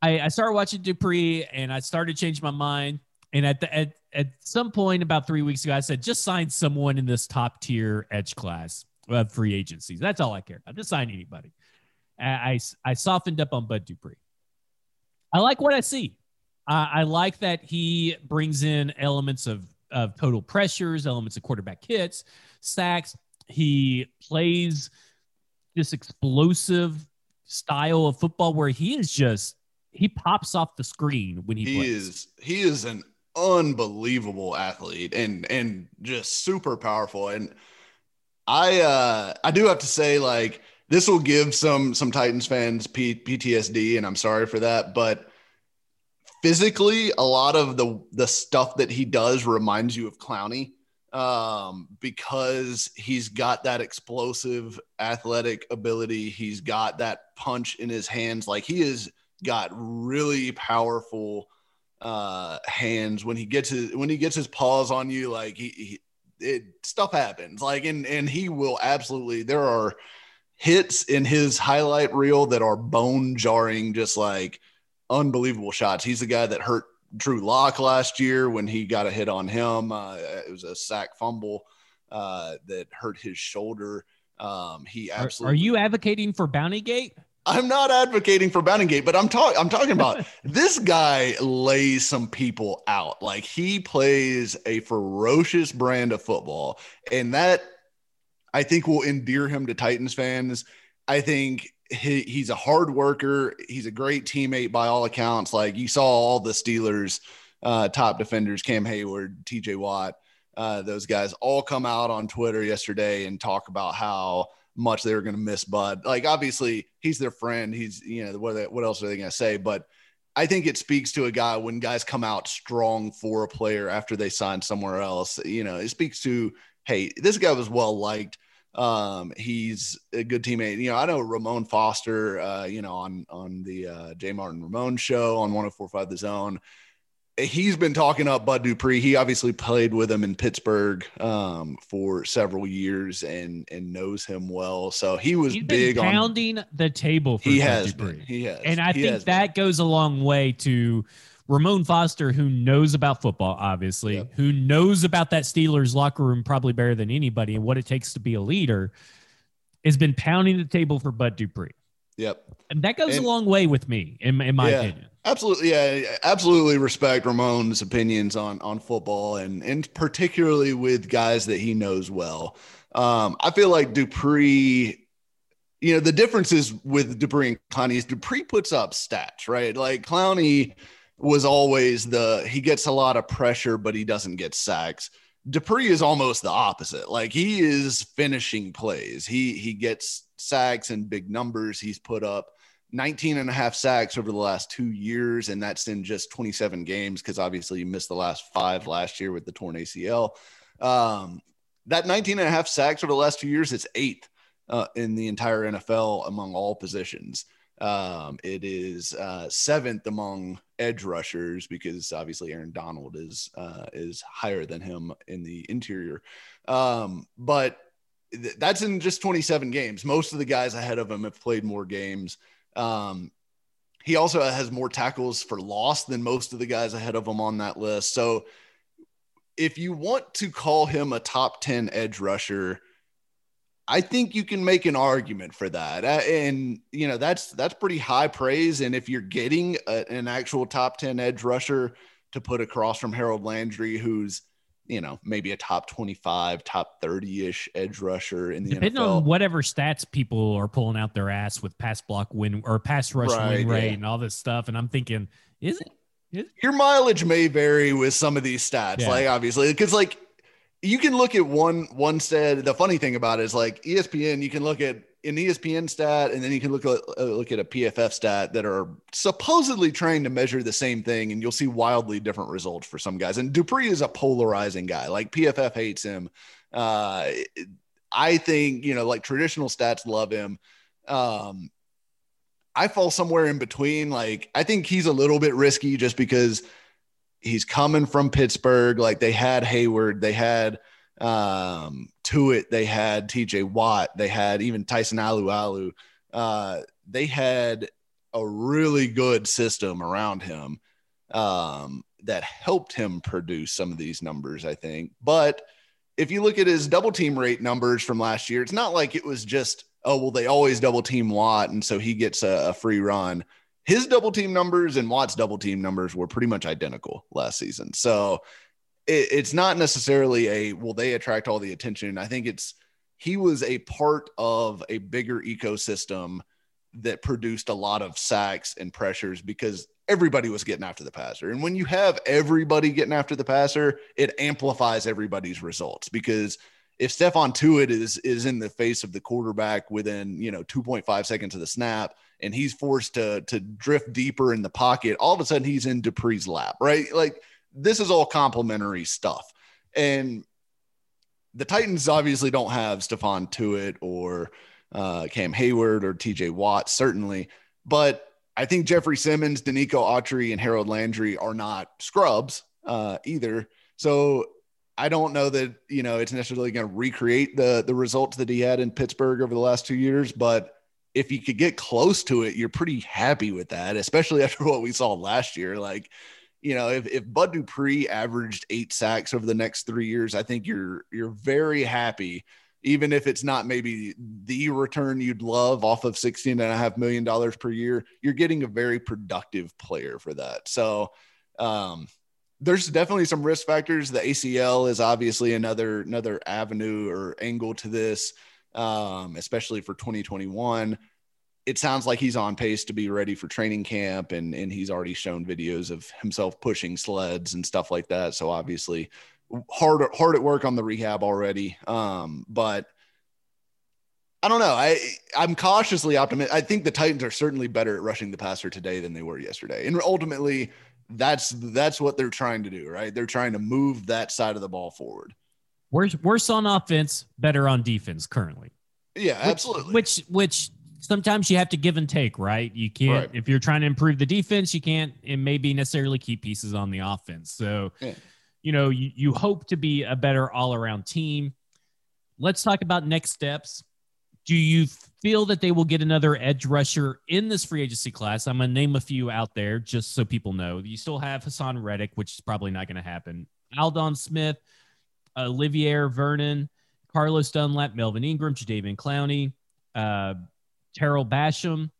I, I started watching Dupree, and I started change my mind. And at the at, at some point about three weeks ago, I said, just sign someone in this top tier edge class of free agencies. That's all I care about. Just sign anybody. I, I softened up on Bud Dupree. I like what I see. Uh, I like that he brings in elements of, of total pressures, elements of quarterback hits, sacks. He plays this explosive style of football where he is just he pops off the screen when he, he plays. is he is an unbelievable athlete and and just super powerful and I uh I do have to say like this will give some some Titans fans P- PTSD and I'm sorry for that but physically a lot of the the stuff that he does reminds you of Clowney um, because he's got that explosive athletic ability. He's got that punch in his hands. Like he has got really powerful uh, hands when he gets his when he gets his paws on you. Like he, he it stuff happens. Like and and he will absolutely. There are hits in his highlight reel that are bone jarring, just like unbelievable shots. He's the guy that hurt Drew Lock last year when he got a hit on him. Uh, it was a sack fumble uh, that hurt his shoulder. Um, he absolutely. Are, are, you advocating for Bounty Gate? I'm not advocating for Gate, but I'm talking. I'm talking about (laughs) this guy lays some people out. Like he plays a ferocious brand of football, and that I think will endear him to Titans fans. I think he, he's a hard worker. He's a great teammate by all accounts. Like you saw all the Steelers uh, top defenders, Cam Heyward, TJ Watt, uh, those guys all come out on Twitter yesterday and talk about how much they were going to miss Bud. Like obviously he's their friend. He's you know what they, what else are they going to say? But I think it speaks to a guy when guys come out strong for a player after they sign somewhere else. You know, it speaks to hey, this guy was well liked um, he's a good teammate. You know, I know Ramon Foster, uh, you know, on on the uh, J Martin Ramon show on 1045 The Zone. He's been talking up Bud Dupree. He obviously played with him in Pittsburgh um, for several years and and knows him well. So he was He's big pounding on the table. he Bud has Dupree. been. He has, and I he think that been. goes a long way to Ramon Foster, who knows about football, obviously, yep. who knows about that Steelers locker room probably better than anybody and what it takes to be a leader, has been pounding the table for Bud Dupree. Yep. And that goes and, a long way with me, in, in my yeah, opinion. Absolutely. Yeah. Absolutely respect Ramon's opinions on, on football and, and particularly with guys that he knows well. Um, I feel like Dupree you know, the differences with Dupree and Clowney is Dupree puts up stats, right? Like Clowney was always the he gets a lot of pressure, but he doesn't get sacks. Dupree is almost the opposite. Like he is finishing plays. He he gets sacks and big numbers. He's put up 19 and a half sacks over the last two years, and that's in just 27 games because obviously you missed the last five last year with the torn ACL. Um, that 19 and a half sacks over the last two years, it's eighth uh, in the entire NFL among all positions. Um, it is uh, seventh among edge rushers because obviously Aaron Donald is uh, is higher than him in the interior. Um, but th- that's in just 27 games. Most of the guys ahead of him have played more games. Um, he also has more tackles for loss than most of the guys ahead of him on that list. So if you want to call him a top 10 edge rusher, I think you can make an argument for that, uh, and you know that's that's pretty high praise. And if you're getting a, an actual top ten edge rusher to put across from Harold Landry, who's you know maybe a top twenty five, top thirty ish edge rusher in the depending NFL. on whatever stats people are pulling out their ass with pass block win or pass rush right, win rate yeah. and all this stuff, and I'm thinking, is it? Is it? Your mileage may vary with some of these stats, yeah. like obviously, because like you can look at one one stat. The funny thing about it is like ESPN, you can look at an ESPN stat, and then you can look at uh, look at a PFF stat that are supposedly trying to measure the same thing, and you'll see wildly different results for some guys. And Dupree is a polarizing guy. Like PFF hates him. Uh, I think you know, like traditional stats love him. Um, I fall somewhere in between. Like I think he's a little bit risky just because he's coming from Pittsburgh. Like they had Heyward, they had um, Tuitt, they had TJ Watt, they had even Tyson Alualu. Uh, they had a really good system around him um, that helped him produce some of these numbers, I think. But if you look at his double team rate numbers from last year, it's not like it was just oh well they always double team Watt and so he gets a, a free run. His double team numbers and Watt's double team numbers were pretty much identical last season. So it, it's not necessarily a will they attract all the attention. I think it's he was a part of a bigger ecosystem that produced a lot of sacks and pressures because everybody was getting after the passer. And when you have everybody getting after the passer, it amplifies everybody's results because if Stephon Tuitt is is in the face of the quarterback within, you know, 2.5 seconds of the snap and he's forced to to drift deeper in the pocket, all of a sudden he's in Dupree's lap, right? Like this is all complementary stuff. And the Titans obviously don't have Stephon Tuitt or uh, Cam Heyward or TJ Watt, certainly. But I think Jeffrey Simmons, Denico Autry, and Harold Landry are not scrubs uh, either. So I don't know that you know it's necessarily going to recreate the the results that he had in Pittsburgh over the last two years, but if you could get close to it, you're pretty happy with that, especially (laughs) after what we saw last year. Like, you know, if, if Bud Dupree averaged eight sacks over the next three years, I think you're you're very happy even if it's not maybe the return you'd love off of 16 and a half million dollars per year, you're getting a very productive player for that. So, um, there's definitely some risk factors. The ACL is obviously another another avenue or angle to this, um, especially for 2021. It sounds like he's on pace to be ready for training camp, and and he's already shown videos of himself pushing sleds and stuff like that. So obviously, hard hard at work on the rehab already. Um, but I don't know. I I'm cautiously optimistic. I think the Titans are certainly better at rushing the passer today than they were yesterday. And ultimately, that's that's what they're trying to do, right? They're trying to move that side of the ball forward. Worse worse on offense, better on defense currently. Yeah, absolutely. Which which sometimes you have to give and take, right? You can't right. if you're trying to improve the defense, you can't and maybe necessarily keep pieces on the offense. So yeah you know, you, you hope to be a better all around team. Let's talk about next steps. Do you feel that they will get another edge rusher in this free agency class? I'm going to name a few out there just so people know. You still have Haason Reddick, which is probably not going to happen. Aldon Smith, Olivier Vernon, Carlos Dunlap, Melvin Ingram, Jadeveon Clowney, uh, Tarell Basham,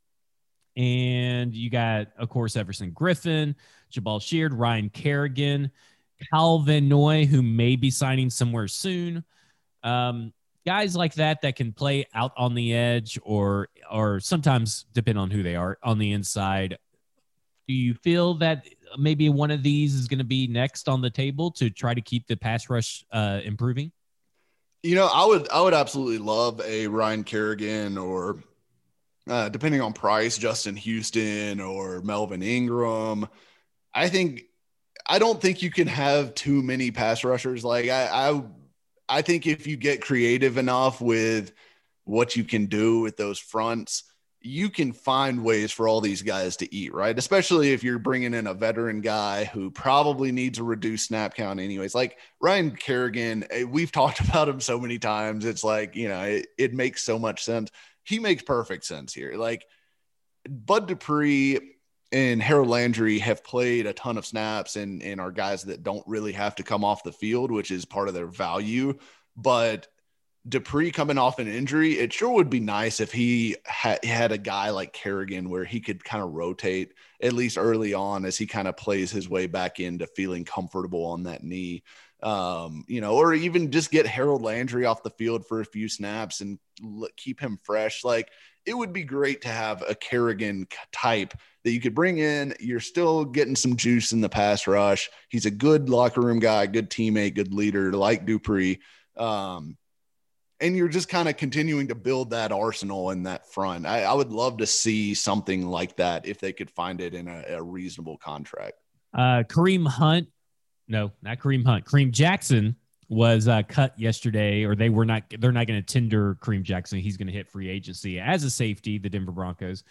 and you got, of course, Everson Griffen, Jabaal Sheard, Ryan Kerrigan. Calvin Noy, who may be signing somewhere soon. Um, guys like that that can play out on the edge or or sometimes depend on who they are on the inside. Do you feel that maybe one of these is going to be next on the table to try to keep the pass rush uh, improving? You know, I would I would absolutely love a Ryan Kerrigan or uh, depending on price, Justin Houston or Melvin Ingram. I think I don't think you can have too many pass rushers. Like I, I, I think if you get creative enough with what you can do with those fronts, you can find ways for all these guys to eat, right? Especially if you're bringing in a veteran guy who probably needs a reduced snap count, anyways. Like Ryan Kerrigan, eh, we've talked (laughs) about him so many times. It's like, you know, it, it makes so much sense. He makes perfect sense here. Like Bud Dupree and Harold Landry have played a ton of snaps and, and are guys that don't really have to come off the field, which is part of their value. But Dupree coming off an injury, it sure would be nice if he ha- had a guy like Kerrigan where he could kind of rotate at least early on as he kind of plays his way back into feeling comfortable on that knee. Um, you know, or even just get Harold Landry off the field for a few snaps and l- keep him fresh. Like it would be great to have a Kerrigan type that you could bring in. You're still getting some juice in the pass rush. He's a good locker room guy, good teammate, good leader, like Dupree. Um, and you're just kind of continuing to build that arsenal in that front. I, I, would love to see something like that if they could find it in a, a reasonable contract. Uh, Kareem Hunt, no, not Kareem Hunt. Kareem Jackson was uh, cut yesterday, or they were not. They're not going to tender Kareem Jackson. He's going to hit free agency as a safety. The Denver Broncos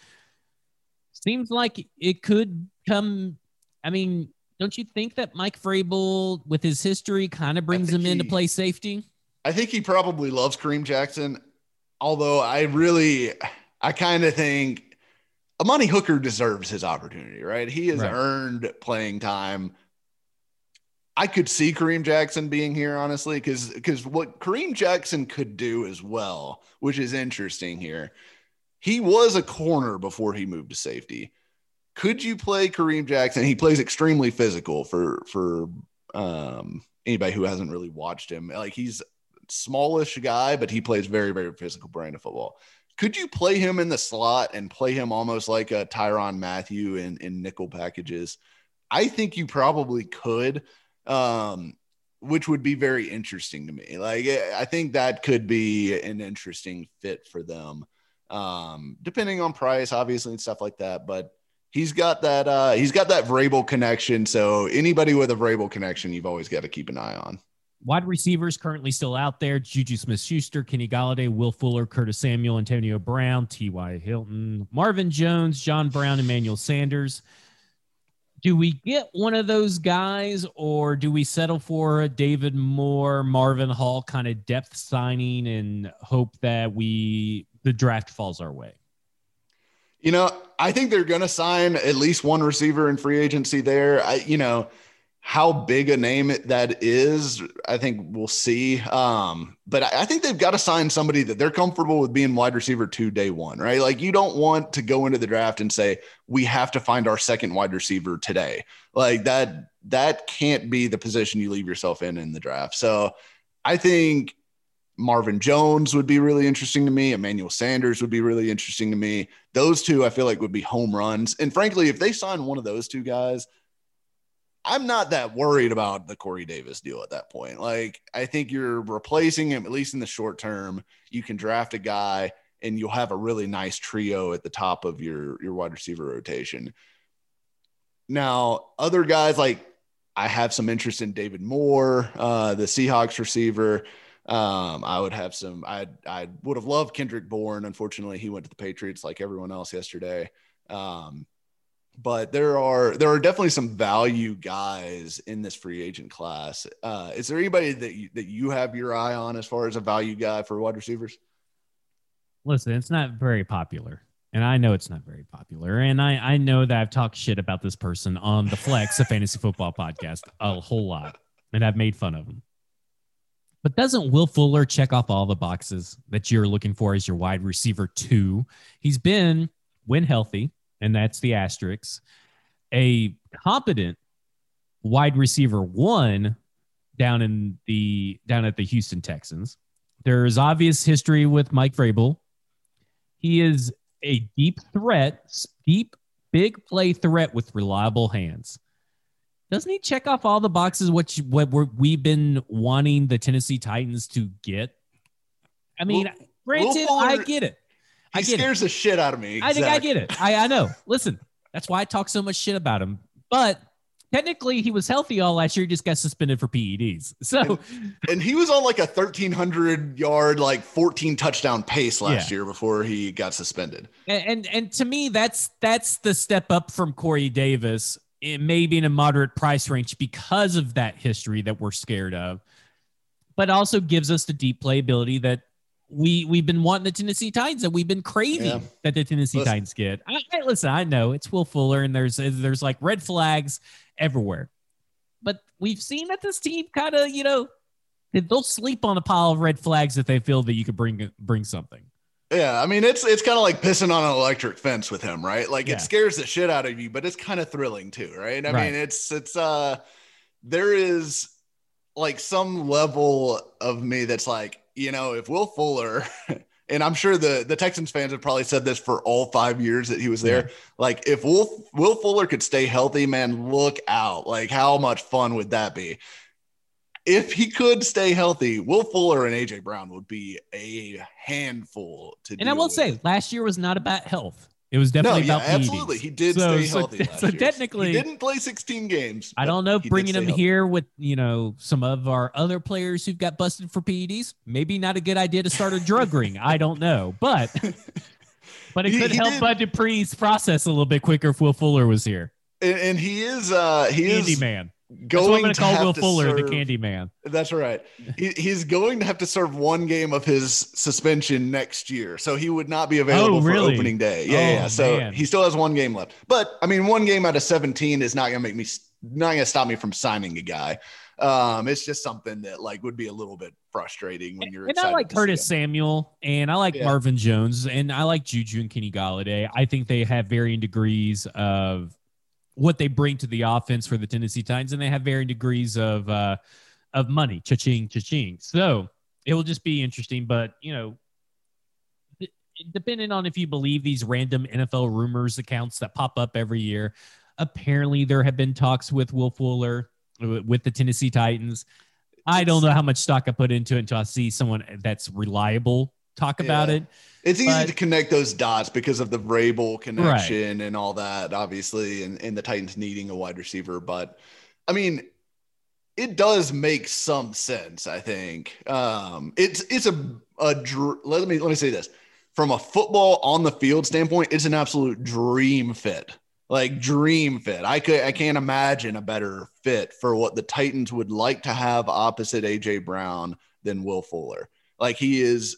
seems like it could come. I mean, don't you think that Mike Vrabel, with his history, kind of brings him he, in to play safety? I think he probably loves Kareem Jackson. Although I really, I kind of think Amani Hooker deserves his opportunity, right? He has right. earned playing time. I could see Kareem Jackson being here, honestly, because because what Kareem Jackson could do as well, which is interesting here. He was a corner before he moved to safety. Could you play Kareem Jackson? He plays extremely physical for for um, anybody who hasn't really watched him. Like he's smallish guy, but he plays very very physical brand of football. Could you play him in the slot and play him almost like a Tyrann Mathieu in in nickel packages? I think you probably could um, which would be very interesting to me. Like, I think that could be an interesting fit for them, um, depending on price, obviously, and stuff like that. But he's got that uh, he's got that Vrabel connection. So anybody with a Vrabel connection, you've always got to keep an eye on. Wide receivers currently still out there: Juju Smith-Schuster, Kenny Golladay, Will Fuller, Curtis Samuel, Antonio Brown, T.Y. Hilton, Marvin Jones, John Brown, Emmanuel Sanders do we get one of those guys or do we settle for a David Moore, Marvin Hall kind of depth signing and hope that we the draft falls our way? You know, I think they're going to sign at least one receiver in free agency there. I you know, how big a name that is, I think we'll see. Um, but I think they've got to sign somebody that they're comfortable with being wide receiver two day one, right? Like you don't want to go into the draft and say we have to find our second wide receiver today. Like that, that can't be the position you leave yourself in in the draft. So I think Marvin Jones would be really interesting to me. Emmanuel Sanders would be really interesting to me. Those two I feel like would be home runs. And frankly, if they sign one of those two guys, I'm not that worried about the Corey Davis deal at that point. Like, I think you're replacing him, at least in the short term. You can draft a guy and you'll have a really nice trio at the top of your, your wide receiver rotation. Now, other guys like I have some interest in David Moore, uh, the Seahawks receiver. Um, I would have some, I I would have loved Kendrick Bourne. Unfortunately, he went to the Patriots like everyone else yesterday. Um, but there are there are definitely some value guys in this free agent class. Uh, is there anybody that you, that you have your eye on as far as a value guy for wide receivers? Listen, it's not very popular, and I know it's not very popular, and I I know that I've talked shit about this person on the Flex, a fantasy football podcast, a whole lot, and I've made fun of him. But doesn't Will Fuller check off all the boxes that you're looking for as your wide receiver two? He's been when healthy and that's the asterisk. A competent wide receiver one down in the down at the Houston Texans. There's obvious history with Mike Vrabel. He is a deep threat, deep, big play threat with reliable hands. Doesn't he check off all the boxes? What you, what we've been wanting the Tennessee Titans to get? I mean, well, granted, I get it. He scares it. the shit out of me. I think I get it. I, I know. Listen, that's why I talk so much shit about him. But technically he was healthy all last year. He just got suspended for PEDs. (laughs) So, and, and he was on like a 1300 yard, like 14 touchdown pace last yeah. year before he got suspended. And, and, and to me, that's, that's the step up from Corey Davis. Eh, it may be in a moderate price range because of that history that we're scared of, but also gives us the deep playability that we we've been wanting the Tennessee Titans and we've been craving yeah. that the Tennessee listen. Titans get. I, I, listen, I know it's Will Fuller and there's there's like red flags everywhere, but we've seen that this team kind of you know they'll sleep on a pile of red flags if they feel that you could bring bring something. Yeah, I mean it's it's kind of like pissing on an electric fence with him, right? Like yeah. it scares the shit out of you, but it's kind of thrilling too, right? I right. mean it's it's uh there is like some level of me that's like you know, if Will Fuller, (laughs) and I'm sure the the Texans fans have probably said this for all five years that he was there. Yeah. Like, if Will Will Fuller could stay healthy, man, look out! Like, how much fun would that be? If he could stay healthy, Will Fuller and AJ Brown would be a handful to. And I will with. say, last year was not about health. It was definitely no, yeah, about absolutely. He did so, stay healthy. (laughs) So, so technically, he didn't play 16 games. I don't know if bringing him healthy. here with you know some of our other players who've got busted for PEDs, maybe not a good idea to start a drug ring. I don't know, but (laughs) but it could he help did. Bud Dupree's process a little bit quicker if Will Fuller was here. And, and he is uh he Candy is man going to call Will Fuller serve, the Candy Man. That's right. He, he's going to have to serve one game of his suspension next year, so he would not be available oh, really? for opening day. Yeah, oh, yeah. So man. he still has one game left. But I mean, one game out of seventeen is not going to make me not going to stop me from signing a guy. Um, it's just something that like would be a little bit frustrating when you're. And I like Curtis Samuel, and I like yeah. Marvin Jones, and I like Juju and Kenny Golladay. I think they have varying degrees of what they bring to the offense for the Tennessee Titans, and they have varying degrees of uh, of money, cha-ching, cha-ching. So it will just be interesting. But you know, depending on if you believe these random NFL rumors accounts that pop up every year, apparently there have been talks with Will Fuller with the Tennessee Titans. I don't know how much stock I put into it until I see someone that's reliable talk about yeah. it. It's easy but, to connect those dots because of the Vrabel connection right. and all that, obviously, and, and the Titans needing a wide receiver. But I mean, it does make some sense. I think um, it's it's a a let me let me say this from a football on the field standpoint, it's an absolute dream fit. Like dream fit. I could I can't imagine a better fit for what the Titans would like to have opposite AJ Brown than Will Fuller. Like he is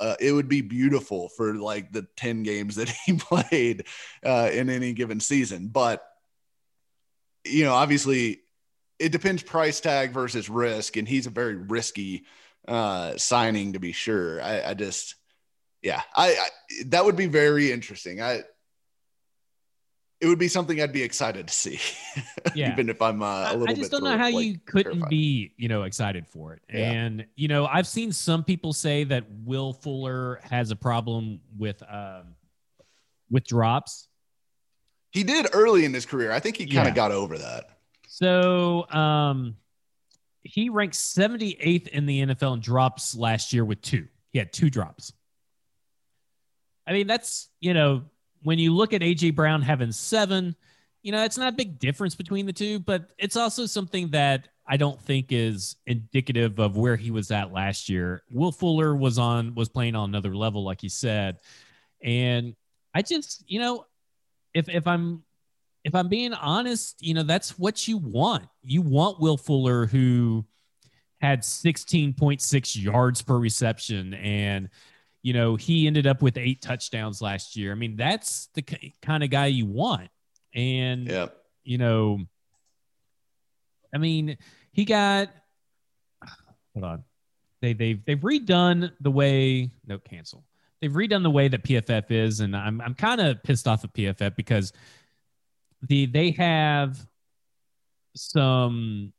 uh, it would be beautiful for like the 10 games that (laughs) he played uh, in any given season. But, you know, obviously it depends price tag versus risk. And he's a very risky uh, signing to be sure. I, I just, yeah, I, I, that would be very interesting. I it would be something I'd be excited to see, (laughs) yeah. even if I'm uh, a little. I just don't know how like, you couldn't terrified. be, you know, excited for it. Yeah. And you know, I've seen some people say that Will Fuller has a problem with um, with drops. He did early in his career. I think he kind of yeah. got over that. So, um, he ranked 78th in the NFL in drops last year with two. He had two drops. I mean, that's, you know, when you look at AJ Brown having seven, you know, it's not a big difference between the two, but it's also something that I don't think is indicative of where he was at last year. Will Fuller was on was playing on another level, like you said. And I just, you know, if if I'm if I'm being honest, you know, that's what you want. You want Will Fuller who had 16.6 yards per reception and you know, he ended up with eight touchdowns last year. I mean, that's the kind of guy you want. And, yeah. you know, I mean, he got, hold on. They, they've, they've redone the way, no, cancel. They've redone the way that PFF is. And I'm, I'm kind of pissed off at PFF because the, they have some,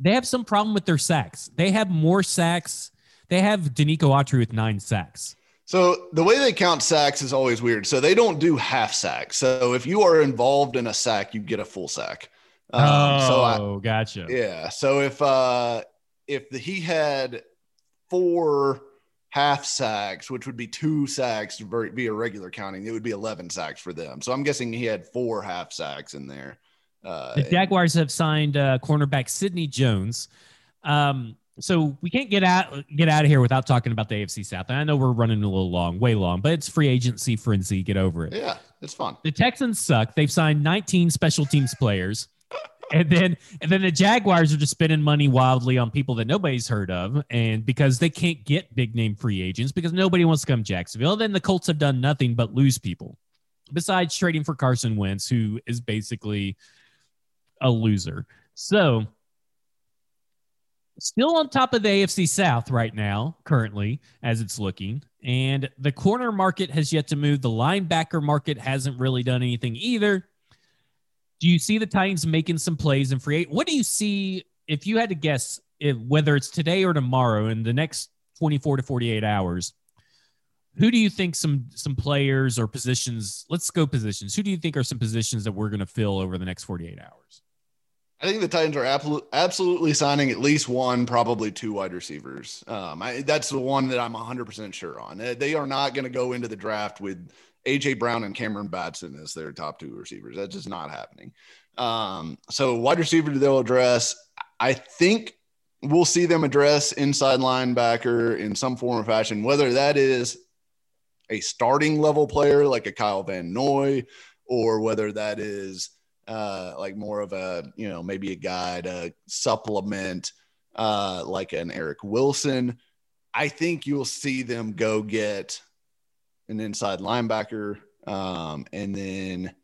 they have some problem with their sacks. They have more sacks they have Denico Autry with nine sacks. So the way they count sacks is always weird. So they don't do half sacks. So if you are involved in a sack, you get a full sack. Um, oh, so I, gotcha. Yeah. So if uh, if the, he had four half sacks, which would be two sacks via regular counting, it would be eleven sacks for them. So I'm guessing he had four half sacks in there. Uh, the Jaguars have signed uh, cornerback Sidney Jones. Um, so we can't get out get out of here without talking about the AFC South. And I know we're running a little long, way long, but it's free agency frenzy. Get over it. Yeah, it's fun. The Texans suck. They've signed 19 special teams players. and then and then the Jaguars are just spending money wildly on people that nobody's heard of, and because they can't get big name free agents because nobody wants to come to Jacksonville. Then the Colts have done nothing but lose people, besides trading for Carson Wentz, who is basically a loser. So still on top of the AFC South right now, currently, as it's looking. And the corner market has yet to move. The linebacker market hasn't really done anything either. Do you see the Titans making some plays in free? What do you see if you had to guess if, whether it's today or tomorrow in the next 24 to 48 hours? Who do you think some some players or positions? Let's go positions. Who do you think are some positions that we're going to fill over the next 48 hours? I think the Titans are absolutely signing at least one, probably two wide receivers. Um, I, that's the one that I'm 100% sure on. They are not going to go into the draft with AJ Brown and Cameron Batson as their top two receivers. That's just not happening. Um, so wide receiver they'll address. I think we'll see them address inside linebacker in some form or fashion, whether that is a starting level player like a Kyle Van Noy or whether that is – uh, like more of a you know maybe a guy to supplement uh, like an Eric Wilson. I think you'll see them go get an inside linebacker, um, and then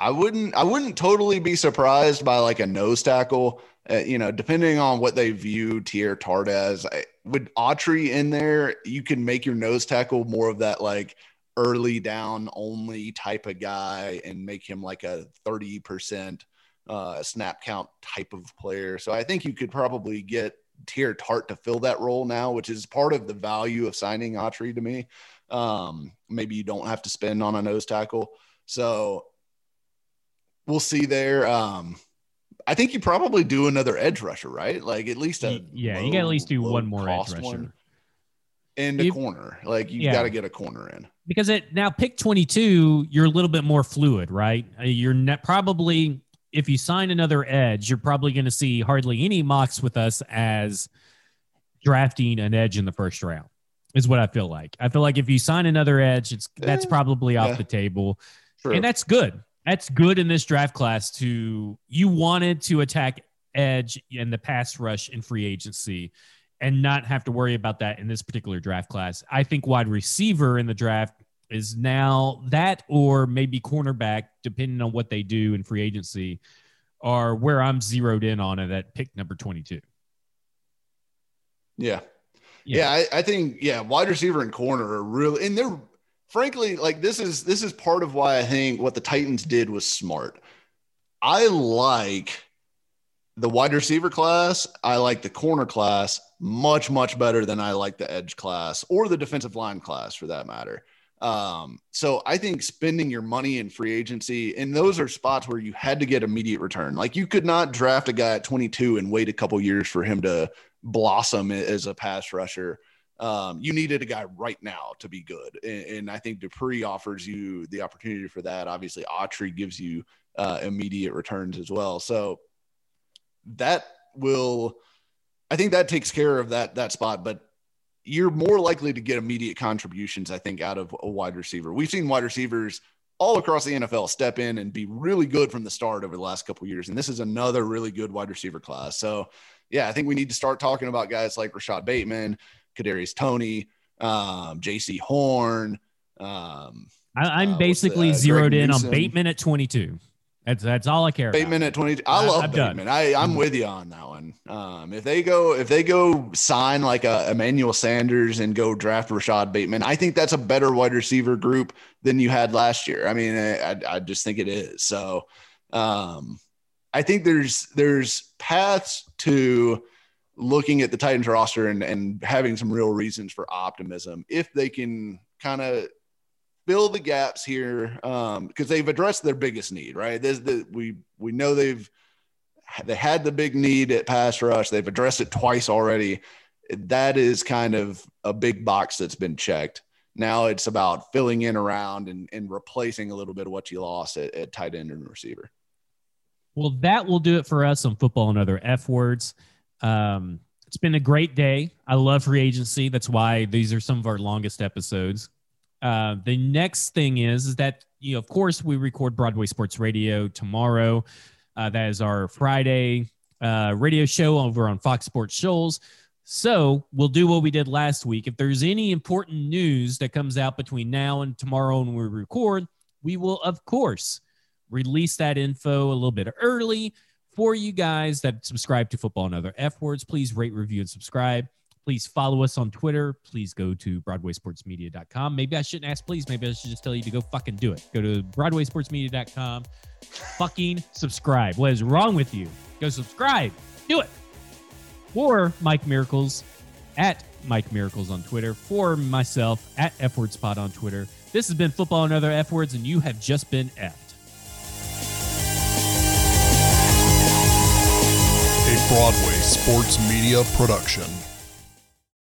I wouldn't I wouldn't totally be surprised by like a nose tackle. Uh, you know, depending on what they view Teair Tart as, I, with Autry in there, you can make your nose tackle more of that like early down only type of guy and make him like a 30% uh, snap count type of player. So I think you could probably get Teair Tart to fill that role now, which is part of the value of signing Autry to me. Um, maybe you don't have to spend on a nose tackle. So we'll see there. Um, I think you probably do another edge rusher, right? Like at least a yeah, low, you got at least do one more edge rusher. One and a you, corner. Like you yeah. got to get a corner in because it now pick 22 you're a little bit more fluid right? Uh, you're net probably if you sign another edge you're probably going to see hardly any mocks with us as drafting an edge in the first round is what i feel like. I feel like if you sign another edge it's that's eh, probably off yeah. the table. True. and that's good. That's good in this draft class to you wanted to attack edge in the pass rush in free agency and not have to worry about that in this particular draft class. I think wide receiver in the draft is now that or maybe cornerback, depending on what they do in free agency, are where I'm zeroed in on it at pick number 22. Yeah. Yeah, yeah I, I think, yeah, wide receiver and corner are really, and they're frankly like this is this is part of why I think what the Titans did was smart. I like the wide receiver class, I like the corner class much, much better than I like the edge class or the defensive line class for that matter. Um, so I think spending your money in free agency, and those are spots where you had to get immediate return. Like you could not draft a guy at 22 and wait a couple years for him to blossom as a pass rusher. Um, you needed a guy right now to be good. And, and, I think Dupree offers you the opportunity for that. Obviously, Autry gives you uh, immediate returns as well. So that will I think that takes care of that that spot, but you're more likely to get immediate contributions, I think, out of a wide receiver. We've seen wide receivers all across the NFL step in and be really good from the start over the last couple years. And this is another really good wide receiver class. So, yeah, I think we need to start talking about guys like Rashod Bateman, Kadarius Toney, um, Jaycee Horn. Um, I, am uh, basically zeroed in on Bateman at 22. That's that's all I care. Bateman about. at twenty. I, love I'm Bateman. Done. I I'm with you on that one. Um, if they go if they go sign like a Emmanuel Sanders and go draft Rashod Bateman, I think that's a better wide receiver group than you had last year. I mean, I I just think it is. So, um, I think there's there's paths to looking at the Titans roster and and having some real reasons for optimism if they can kind of fill the gaps here because um, they've addressed their biggest need. Right, There's the, we we know they've they had the big need at pass rush. They've addressed it twice already. That is kind of a big box that's been checked. Now it's about filling in around and, and replacing a little bit of what you lost at, at tight end and receiver. Well, that will do it for us on football and other F words. Um, it's been a great day. I love free agency. That's why these are some of our longest episodes. Uh, the next thing is, is that you know, of course, we record Broadway Sports Radio tomorrow. Uh, that is our Friday uh, radio show over on Fox Sports Shoals. So we'll do what we did last week. If there's any important news that comes out between now and tomorrow when we record, we will, of course, release that info a little bit early for you guys that subscribe to Football and Other F Words. Please rate, review, and subscribe. Please follow us on Twitter. Please go to BroadwaySportsMedia.com. Maybe I shouldn't ask please. Maybe I should just tell you to go fucking do it. Go to BroadwaySportsMedia.com. fucking subscribe. What is wrong with you? Go subscribe. Do it. For Mike Miracles at Mike Miracles on Twitter. For myself at F Spot on Twitter. This has been Football and Other F Words, and you have just been effed. A Broadway Sports Media Production.